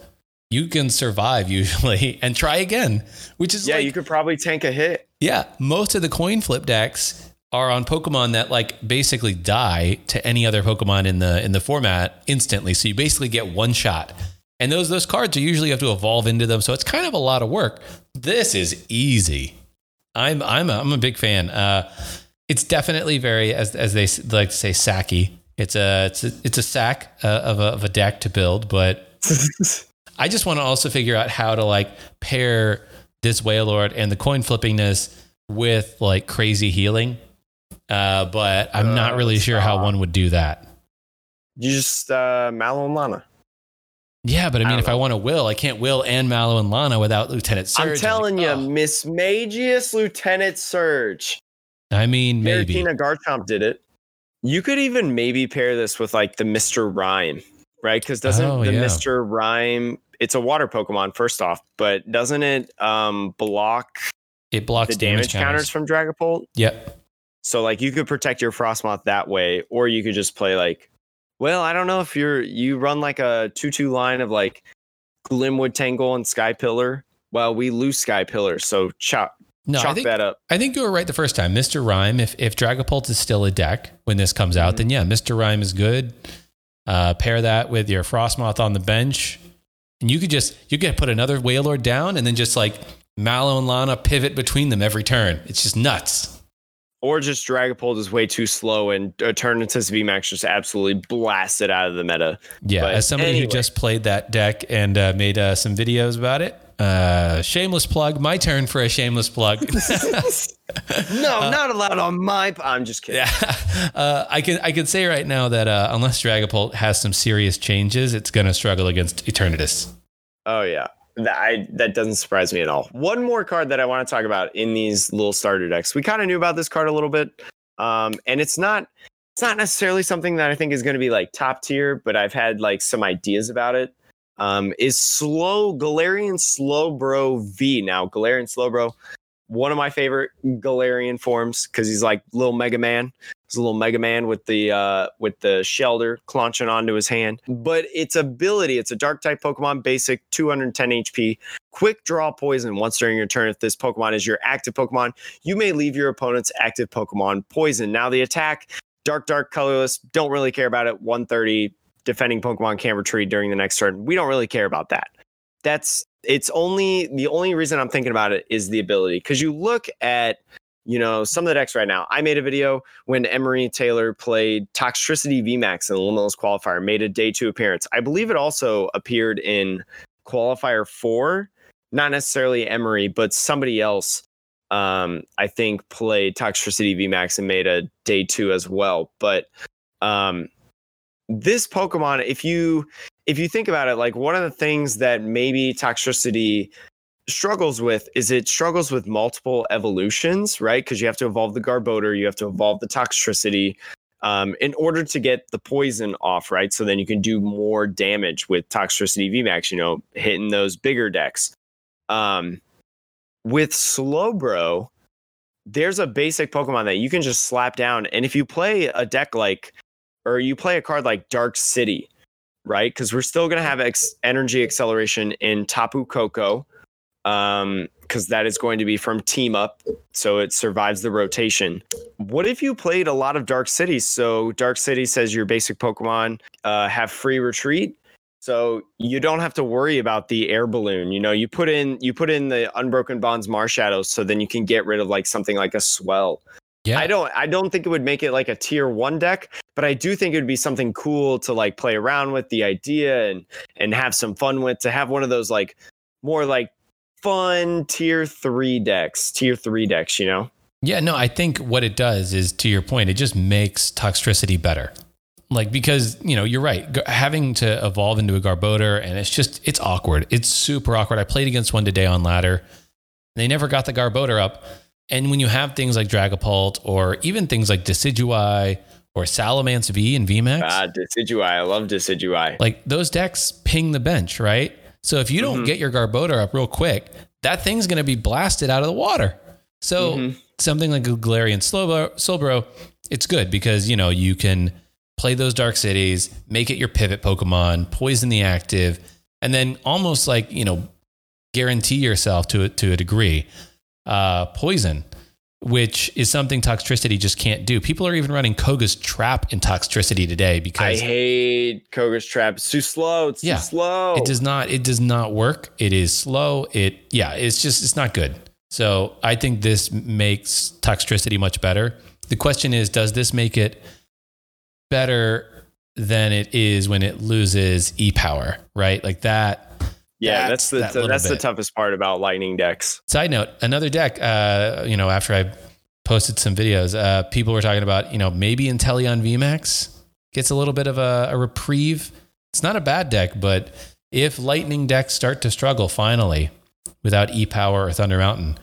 you can survive usually and try again. Which is yeah, like, you could probably tank a hit. Yeah, most of the coin flip decks are on Pokemon that like basically die to any other Pokemon in the in the format instantly. So you basically get one shot. And those those cards you usually have to evolve into them, so it's kind of a lot of work. This is easy. I'm I'm a, I'm a big fan. Uh, it's definitely very as as they like to say sacky. It's a it's a, it's a sack uh, of a of a deck to build, but I just want to also figure out how to like pair this Wailord and the coin flippingness with like crazy healing. Uh, but I'm uh, not really sure how one would do that. You just uh, Mallow and Lana. Yeah, but I mean, I if know. I want to will, I can't will and Mallow and Lana without Lieutenant Surge. I'm telling like, you, oh. Mismagius Lieutenant Surge. I mean, maybe. Giratina Garchomp did it. You could even maybe pair this with like the Mr. Rime, right? Because doesn't oh, the yeah. Mr. Rime, it's a water Pokemon, first off, but doesn't it um, block it blocks the damage, damage counters. counters from Dragapult? Yep. So like you could protect your Frosmoth that way, or you could just play like well, I don't know if you're you run like a two-two line of like Glimwood Tangle and Sky Pillar. Well, we lose Sky Pillar, so chop no, chalk think, that up. I think you were right the first time. Mr. Rime, if if Dragapult is still a deck when this comes out, mm-hmm. then yeah, Mr. Rime is good. Uh, pair that with your Frosmoth on the bench, and you could just you could put another Wailord down, and then just like Mallow and Lana pivot between them every turn. It's just nuts or just Dragapult is way too slow and Eternatus VMAX just absolutely blasted out of the meta. Yeah, but as somebody anyway. who just played that deck and uh, made uh, some videos about it, uh, shameless plug. My turn for a shameless plug. no, uh, not allowed on my. I'm just kidding. Yeah, uh, I can I can say right now that uh, unless Dragapult has some serious changes, it's going to struggle against Eternatus. Oh yeah, that I that doesn't surprise me at all. One more card that I want to talk about in these little starter decks. We kind of knew about this card a little bit, um, and it's not it's not necessarily something that I think is going to be like top tier, but I've had like some ideas about it. Um, is slow Galarian Slowbro V. Now, Galarian Slowbro, one of my favorite Galarian forms because he's like little Mega Man. He's a little Mega Man with the uh, with the shelter clenching onto his hand. But its ability, it's a Dark type Pokemon, basic, 210 HP, quick draw poison once during your turn. If this Pokemon is your active Pokemon, you may leave your opponent's active Pokemon poison. Now the attack, Dark, Dark, colorless. Don't really care about it. 130 defending Pokemon can't during the next turn. We don't really care about that. That's it's only the only reason I'm thinking about it is the ability because you look at you know some of the decks right now. I made a video when Emery Taylor played Toxtricity VMAX in the Limitless Qualifier, made a day two appearance. I believe it also appeared in Qualifier four, not necessarily Emery, but somebody else. Um, I think played Toxtricity VMAX and made a day two as well. But um, this Pokemon, if you if you think about it, like one of the things that maybe Toxtricity struggles with is it struggles with multiple evolutions, right? Because you have to evolve the Garbodor, you have to evolve the Toxtricity um, in order to get the poison off, right? So then you can do more damage with Toxtricity VMAX, you know, hitting those bigger decks. Um, with Slowbro, there's a basic Pokemon that you can just slap down. And if you play a deck like, or you play a card like Dark City, right? Because we're still going to have ex- energy acceleration in Tapu Koko, um, because that is going to be from Team Up, so it survives the rotation. What if you played a lot of Dark City? So Dark City says your basic Pokemon uh, have free retreat. So you don't have to worry about the air balloon. You know, you put in you put in the Unbroken Bonds Marshadows, so then you can get rid of like something like a swell. Yeah. I don't I don't think it would make it like a tier one deck, but I do think it would be something cool to like play around with the idea and and have some fun with to have one of those like more like fun tier three decks, tier three decks, you know? Yeah, no, I think what it does is to your point, it just makes Toxtricity better. Like because, you know, you're right. Having to evolve into a Garbodor and it's just it's awkward. It's super awkward. I played against one today on ladder. They never got the Garbodor up. And when you have things like Dragapult or even things like Decidueye or Salamence V and VMAX, Ah, Decidueye. I love Decidueye. like those decks ping the bench, right? So if you don't Mhm. get your Garbodor up real quick, that thing's going to be blasted out of the water. So Mhm. something like a Galarian Slowbro, Slowbro, it's good because you know you can play those Dark Cities, make it your pivot Pokemon, poison the active, and then almost like you know guarantee yourself to to a degree uh, poison, which is something Toxtricity just can't do. People are even running Koga's Trap in Toxtricity today because I hate Koga's Trap. It's too slow. It's Yeah. too slow. it does not it does not work. It is slow. It yeah, it's just it's not good. So I think this makes Toxtricity much better. The question is, does this make it better than it is when it loses e power? Right, like that. Yeah, that's, that the little that's the toughest part about lightning decks. Side note: another deck. Uh, you know, after I posted some videos, uh, people were talking about you know maybe Inteleon VMAX gets a little bit of a, a reprieve. It's not a bad deck, but if Lightning decks start to struggle finally without E Power or Thunder Mountain,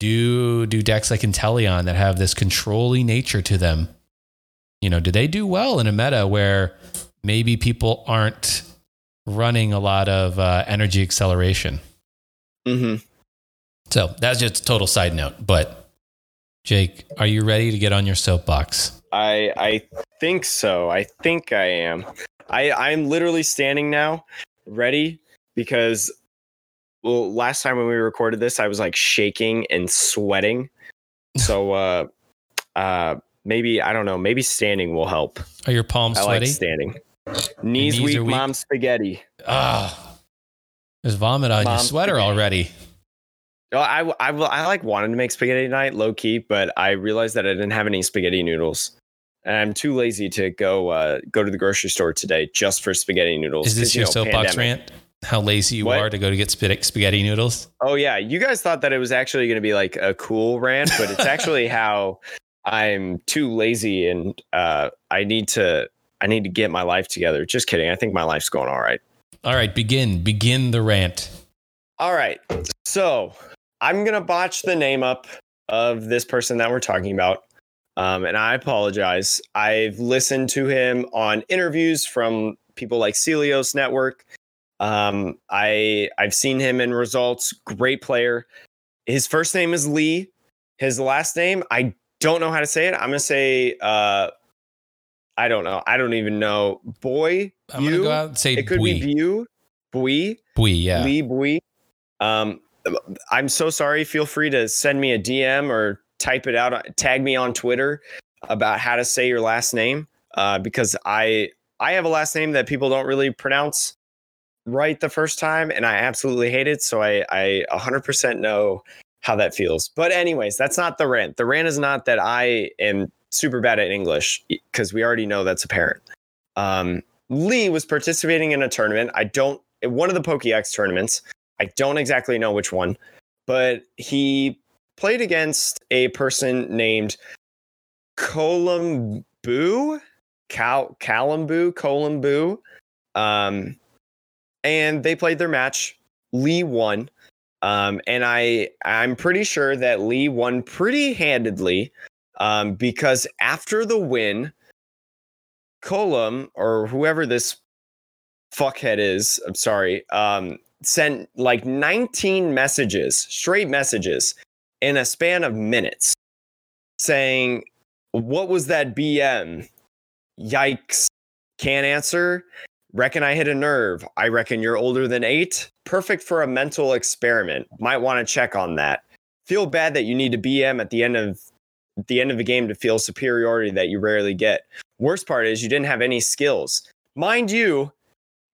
do do decks like Inteleon that have this controlling nature to them? You know, do they do well in a meta where maybe people aren't running a lot of uh, energy acceleration? Mm-hmm. So that's just a total side note. But Jake, are you ready to get on your soapbox? I I think so. I think I am. I I'm literally standing now, ready because well, last time when we recorded this, I was like shaking and sweating. So uh uh maybe I don't know, maybe standing will help. Are your palms I sweaty? like standing. Knees, knees weak, weak? mom spaghetti. Ah, there's vomit on your sweater spaghetti. already. Well, I, I, I like wanted to make spaghetti tonight, low key, but I realized that I didn't have any spaghetti noodles, and I'm too lazy to go uh, go to the grocery store today just for spaghetti noodles. Is this 'cause, you your know, soapbox rant? How lazy you What? are to go to get spaghetti noodles? Oh yeah, you guys thought that it was actually going to be like a cool rant, but it's actually how I'm too lazy and uh, I need to I need to get my life together. Just kidding. I think my life's going all right. All right, begin. Begin the rant. All right. So I'm gonna botch the name up of this person that we're talking about. Um, and I apologize. I've listened to him on interviews from people like Celio's Network. Um, I I've seen him in results. Great player. His first name is Lee. His last name I don't know how to say it. I'm gonna say uh, I don't know. I don't even know. Boy, I'm gonna go out and say it could Bui. be Bew, Bui, Bui, yeah. Lee Bui. Um, I'm so sorry. Feel free to send me a DM or type it out. Tag me on Twitter about how to say your last name uh, because I I have a last name that people don't really pronounce right the first time, and I absolutely hate it. So I I 100% know how that feels. But anyways, that's not the rant. The rant is not that I am super bad at English because we already know that's apparent. Um, Lee was participating in a tournament. I don't one of the PokeX tournaments. I don't exactly know which one, but he played against a person named Columbu, Cal Calambu, Columbu. Um, and they played their match. Lee won. Um, and I I'm pretty sure that Lee won pretty handedly um, because after the win, Colum or whoever this fuckhead is, I'm sorry, um, sent like 19 messages, straight messages, in a span of minutes, saying, "What was that BM? Yikes! Can't answer. Reckon I hit a nerve. I reckon you're older than eight. Perfect for a mental experiment. Might want to check on that. Feel bad that you need to BM at the end of the end of the game to feel superiority that you rarely get. Worst part is you didn't have any skills. Mind you,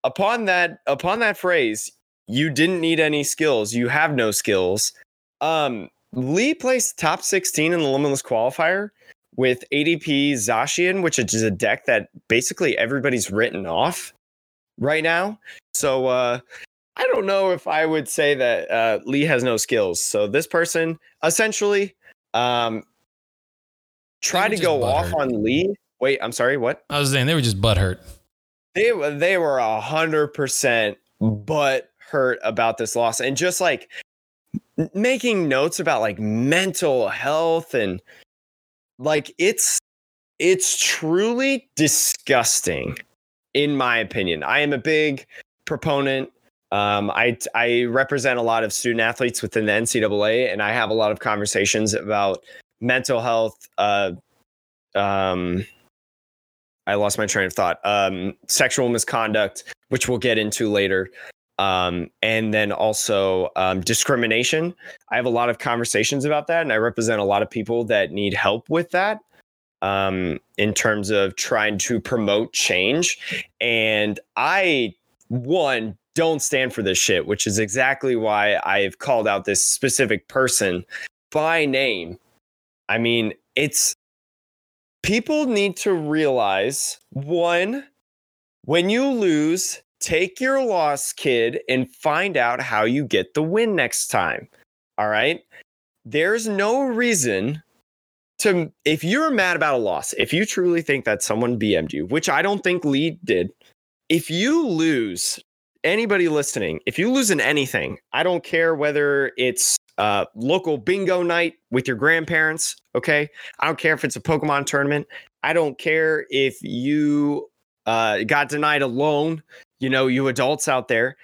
upon that upon that phrase, you didn't need any skills. You have no skills. Um, Lee placed top 16 in the Limitless qualifier with ADP Zacian, which is a deck that basically everybody's written off right now. So uh, I don't know if I would say that uh, Lee has no skills. So this person essentially um, tried to go off butthurt. on Lee. Wait, I'm sorry. What? I was saying they were just butthurt. they were they were a hundred percent butt hurt about this loss and just like making notes about like mental health and like it's it's truly disgusting in my opinion i am a big proponent um, I, I represent a lot of student athletes within the ncaa and i have a lot of conversations about mental health uh, um, I lost my train of thought. Um, sexual misconduct, which we'll get into later, um, and then also um, discrimination. I have a lot of conversations about that, and I represent a lot of people that need help with that um, in terms of trying to promote change. And I, one, don't stand for this shit, which is exactly why I've called out this specific person by name. I mean, it's people need to realize one, when you lose, take your loss, kid, and find out how you get the win next time. All right. There's no reason to, if you're mad about a loss, if you truly think that someone BM'd you, which I don't think Lee did, if you lose, anybody listening, if you lose in anything, I don't care whether it's uh, local bingo night with your grandparents, okay? I don't care if it's a Pokemon tournament. I don't care if you uh, got denied a loan, you know, you adults out there.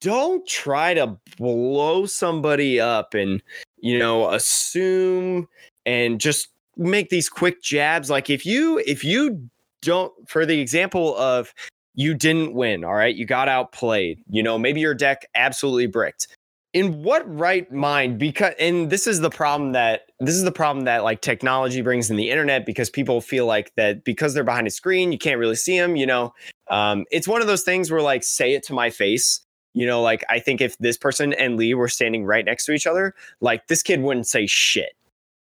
Don't try to blow somebody up and, you know, assume and just make these quick jabs. Like if you, if you don't, for the example of you didn't win, all right, you got outplayed, you know, maybe your deck absolutely bricked in what right mind because and this is the problem that this is the problem that like technology brings in the internet because people feel like that because they're behind a screen you can't really see them you know? Um, it's one of those things where like say it to my face you know like i think if this person and lee were standing right next to each other like this kid wouldn't say shit.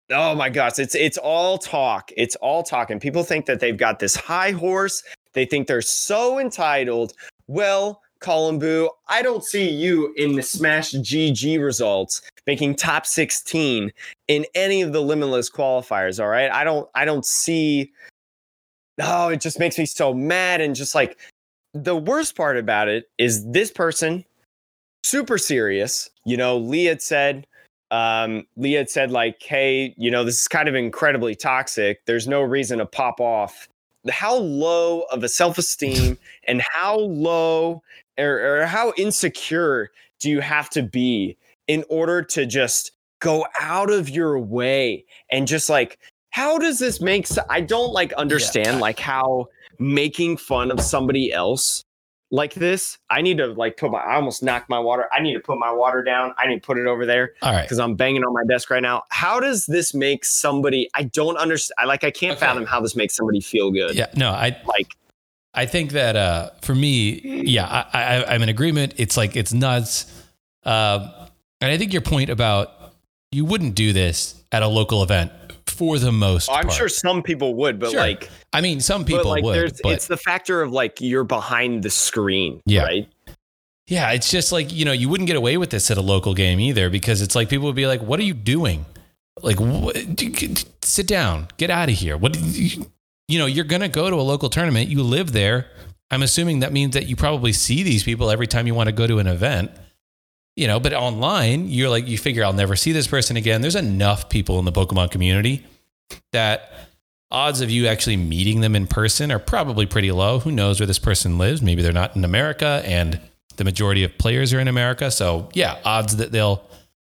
Oh my gosh it's it's all talk it's all talk and people think that they've got this high horse they think they're so entitled. Well Colin Boo, I don't see you in the Smash GG results making top 16 in any of the limitless qualifiers. All right. I don't I don't see oh, it just makes me so mad. And just like the worst part about it is this person, super serious. You know, Lee had said, um, Leah had said like, "Hey, you know, this is kind of incredibly toxic. There's no reason to pop off." How low of a self-esteem and how low or, or how insecure do you have to be in order to just go out of your way and just like how does this make sense? I don't like understand yeah. like how making fun of somebody else like this. I need to like put my I almost knocked my water. I need to put my water down. I need to put it over there. All right. Because I'm banging on my desk right now. How does this make somebody I don't understand I like I can't okay. fathom how this makes somebody feel good. Yeah, no, I like I think that uh for me, yeah, I, I I'm in agreement. It's like it's nuts. Uh, and I think your point about you wouldn't do this at a local event for the most. Oh, I'm part. sure some people would, but sure. like, I mean, some people like, would. But it's the factor of like you're behind the screen, yeah. right? Yeah, it's just like you know you wouldn't get away with this at a local game either because it's like people would be like, "What are you doing? Like, what, sit down, get out of here." What you, you know? You're gonna go to a local tournament. You live there. I'm assuming that means that you probably see these people every time you want to go to an event you know, but online, you're like, you figure I'll never see this person again. There's enough people in the Pokemon community that odds of you actually meeting them in person are probably pretty low. Who knows where this person lives? Maybe they're not in America and the majority of players are in America. So, yeah, odds that they'll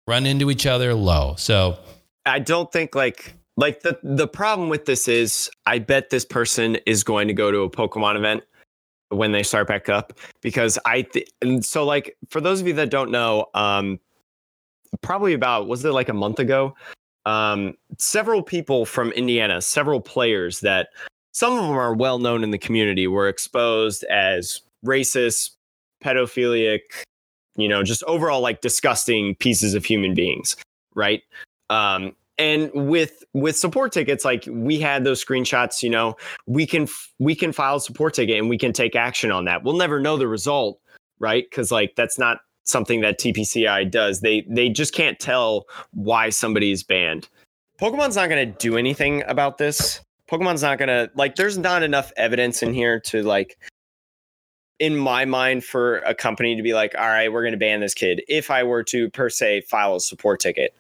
run into each other low. So, I don't think like like the the problem with this is I bet this person is going to go to a Pokemon event when they start back up because I th- and so like for those of you that don't know, um, probably about was it like a month ago, um, several people from Indiana, several players that some of them are well known in the community were exposed as racist, pedophilic, you know, just overall like disgusting pieces of human beings, right? Um, and with with support tickets like we had those screenshots you know we can we can file a support ticket and we can take action on that. We'll never know the result right? Because like that's not something that tpci does. They they just can't tell why somebody is banned. Pokemon's not going to do anything about this. Pokemon's not going to like there's not enough evidence in here to like in my mind for a company to be like all right we're going to ban this kid if i were to per se file a support ticket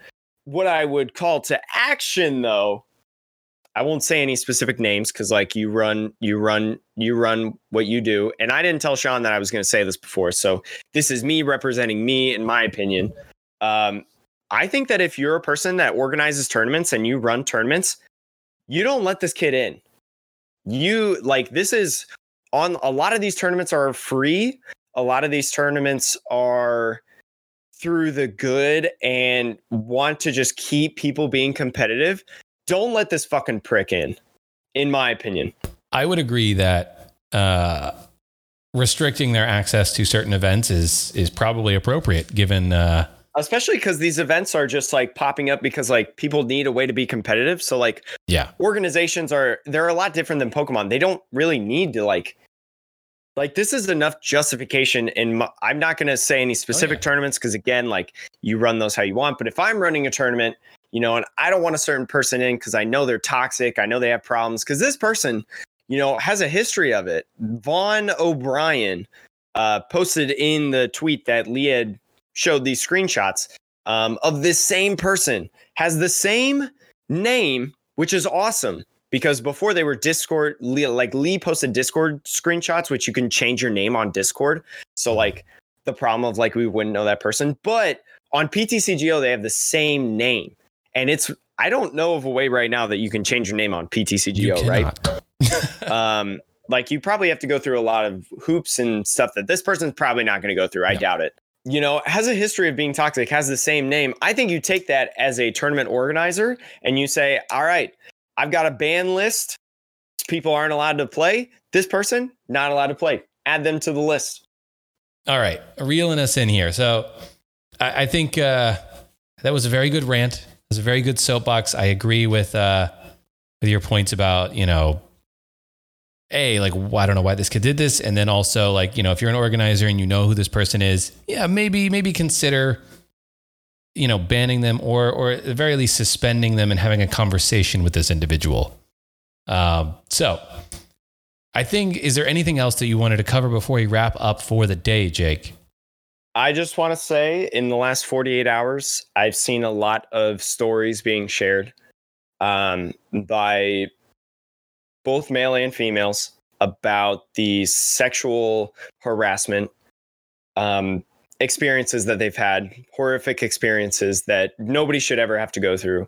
what I would call to action though, I won't say any specific names because like you run, you run, you run what you do. And I didn't tell Sean that I was going to say this before. So this is me representing me in my opinion. Um, I think that if you're a person that organizes tournaments and you run tournaments, you don't let this kid in. You like this is on a lot of these tournaments are free. A lot of these tournaments are through the good and want to just keep people being competitive, don't let this fucking prick in, in my opinion. I would agree that uh, restricting their access to certain events is is probably appropriate given uh, especially because these events are just like popping up because like people need a way to be competitive. So like yeah. organizations are they're a lot different than pokemon. They don't really need to like like this is enough justification and i'm not going to say any specific oh, yeah. tournaments because again like you run those how you want but if i'm running a tournament you know and i don't want a certain person in because i know they're toxic i know they have problems because this person you know has a history of it vaughn o'brien uh, posted in the tweet that leah showed these screenshots um, of this same person has the same name which is awesome because before they were Discord, like Lee posted Discord screenshots, which you can change your name on Discord. So like the problem of like we wouldn't know that person, but on PTCGO they have the same name, and it's I don't know of a way right now that you can change your name on PTCGO, right? um, like you probably have to go through a lot of hoops and stuff that this person's probably not going to go through. I doubt it. You know, has a history of being toxic, has the same name. I think you take that as a tournament organizer and you say, all right, I've got a ban list. People aren't allowed to play. This person, not allowed to play. Add them to the list. All right. Reeling us in here. So I, I think uh, that was a very good rant. It was a very good soapbox. I agree with uh, with your points about, you know, a like well, I don't know why this kid did this, and then also like you know if you're an organizer and you know who this person is, yeah, maybe maybe consider you know, banning them or, or at the very least suspending them and having a conversation with this individual. Um, so I think, is there anything else that you wanted to cover before we wrap up for the day, Jake? I just want to say in the last 48 hours, I've seen a lot of stories being shared um, by both male and females about the sexual harassment um, experiences that they've had, horrific experiences that nobody should ever have to go through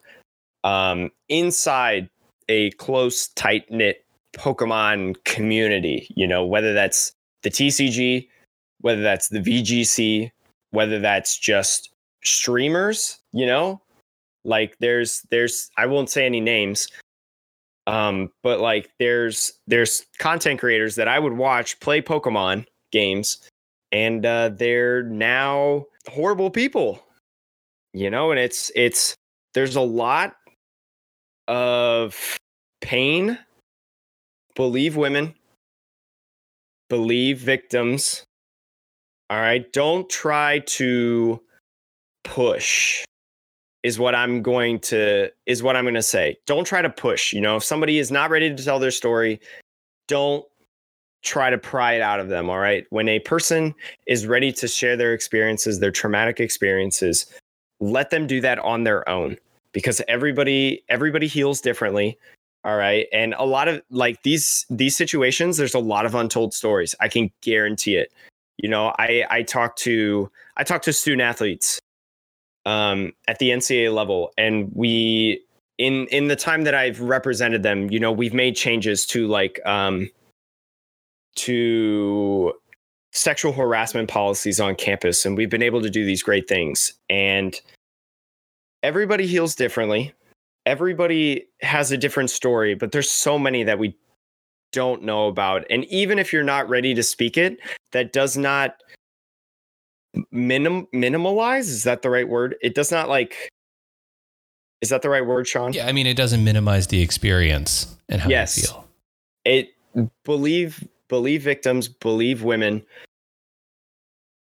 um, inside a close, tight knit Pokemon community, you know, whether that's the TCG, whether that's the VGC, whether that's just streamers, you know, like there's there's I won't say any names, um, but like there's there's content creators that I would watch play Pokemon games, and uh, they're now horrible people, you know, and it's it's there's a lot of pain. Believe women. Believe victims. All right. Don't try to push is what I'm going to is what I'm going to say. Don't try to push, you know, if somebody is not ready to tell their story, don't try to pry it out of them, all right? When a person is ready to share their experiences, their traumatic experiences, let them do that on their own because everybody everybody heals differently. All right. And a lot of like these these situations, there's a lot of untold stories. I can guarantee it. You know, I I talk to I talk to student athletes um, at the NCAA level, and we in in the time that I've represented them, you know, we've made changes to like um, to sexual harassment policies on campus, and we've been able to do these great things. And everybody heals differently. Everybody has a different story, but there's so many that we don't know about. And even if you're not ready to speak it, that does not minim minimalize is that the right word it does not like is that the right word sean yeah i mean it doesn't minimize the experience and how yes. you feel it believe believe victims believe women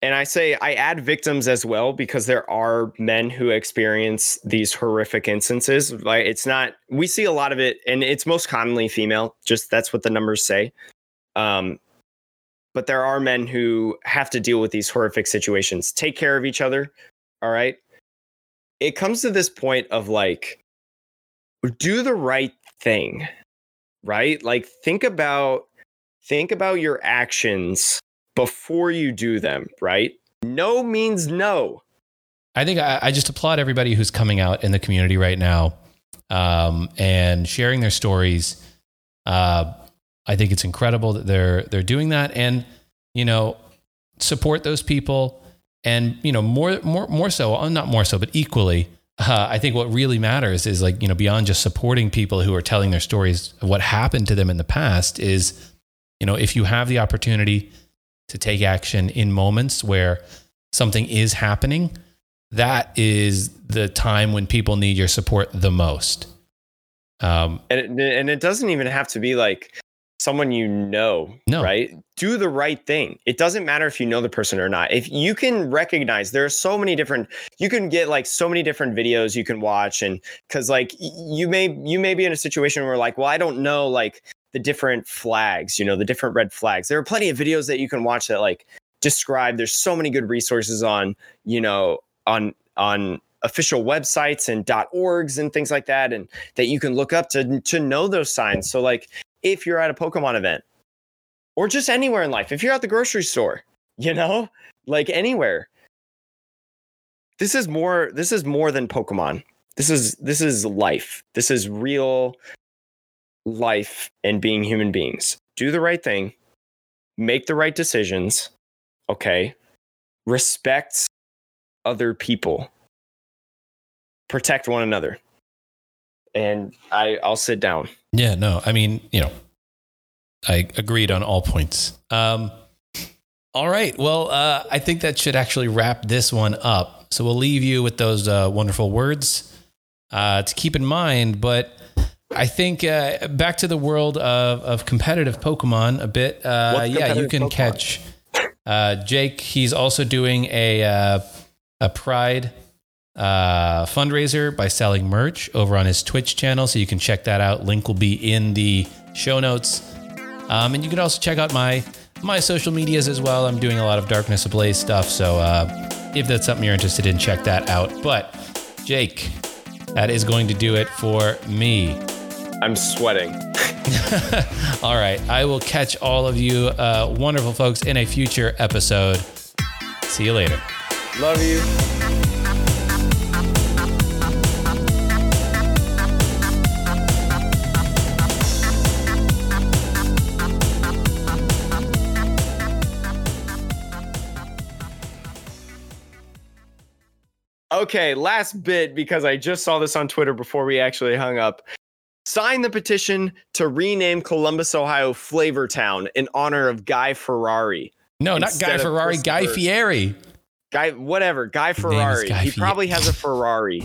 and i say i add victims as well because there are men who experience these horrific instances like it's not we see a lot of it and it's most commonly female just that's what the numbers say um but there are men who have to deal with these horrific situations, take care of each other. All right. It comes to this point of like, do the right thing, right? Like, think about think about your actions before you do them, right? No means no. I think I, I just applaud everybody who's coming out in the community right now um, and sharing their stories. Uh, I think it's incredible that they're they're doing that, and you know, support those people, and you know, more more more so, not more so, but equally. Uh, I think what really matters is like you know beyond just supporting people who are telling their stories of what happened to them in the past is you know if you have the opportunity to take action in moments where something is happening that is the time when people need your support the most um, and it, and it doesn't even have to be like someone you know, no. right? Do the right thing. It doesn't matter if you know the person or not. If you can recognize there are so many different you can get like so many different videos you can watch and cuz like you may you may be in a situation where like, well, I don't know like the different flags, you know, the different red flags. There are plenty of videos that you can watch that like describe there's so many good resources on, you know, on on official websites and .orgs and things like that and that you can look up to to know those signs. So like if you're at a Pokemon event or just anywhere in life, if you're at the grocery store, you know, like anywhere. This is more this is more than Pokemon. This is this is life. This is real life and being human beings. Do the right thing. Make the right decisions. Okay? Respect other people. Protect one another. And I I'll sit down. Yeah, no, I mean, you know, I agreed on all points. Um, all right. Well, uh, I think that should actually wrap this one up. So we'll leave you with those uh, wonderful words uh, to keep in mind. But I think uh, back to the world of, of competitive Pokemon a bit. Uh, yeah, you can Pokemon? catch uh, Jake. He's also doing a a Pride uh, fundraiser by selling merch over on his Twitch channel. So you can check that out. Link will be in the show notes. Um, and you can also check out my my social medias as well. I'm doing a lot of Darkness Ablaze stuff. So uh, if that's something you're interested in, check that out. But Jake, that is going to do it for me. I'm sweating. all right. I will catch all of you uh, wonderful folks in a future episode. See you later. Love you. Okay, last bit because I just saw this on Twitter before we actually hung up. Sign the petition to rename Columbus, Ohio Flavortown in honor of Guy Ferrari. No, not Guy Ferrari, Guy Fieri. Guy, whatever, Guy Ferrari. Guy he probably has a Ferrari.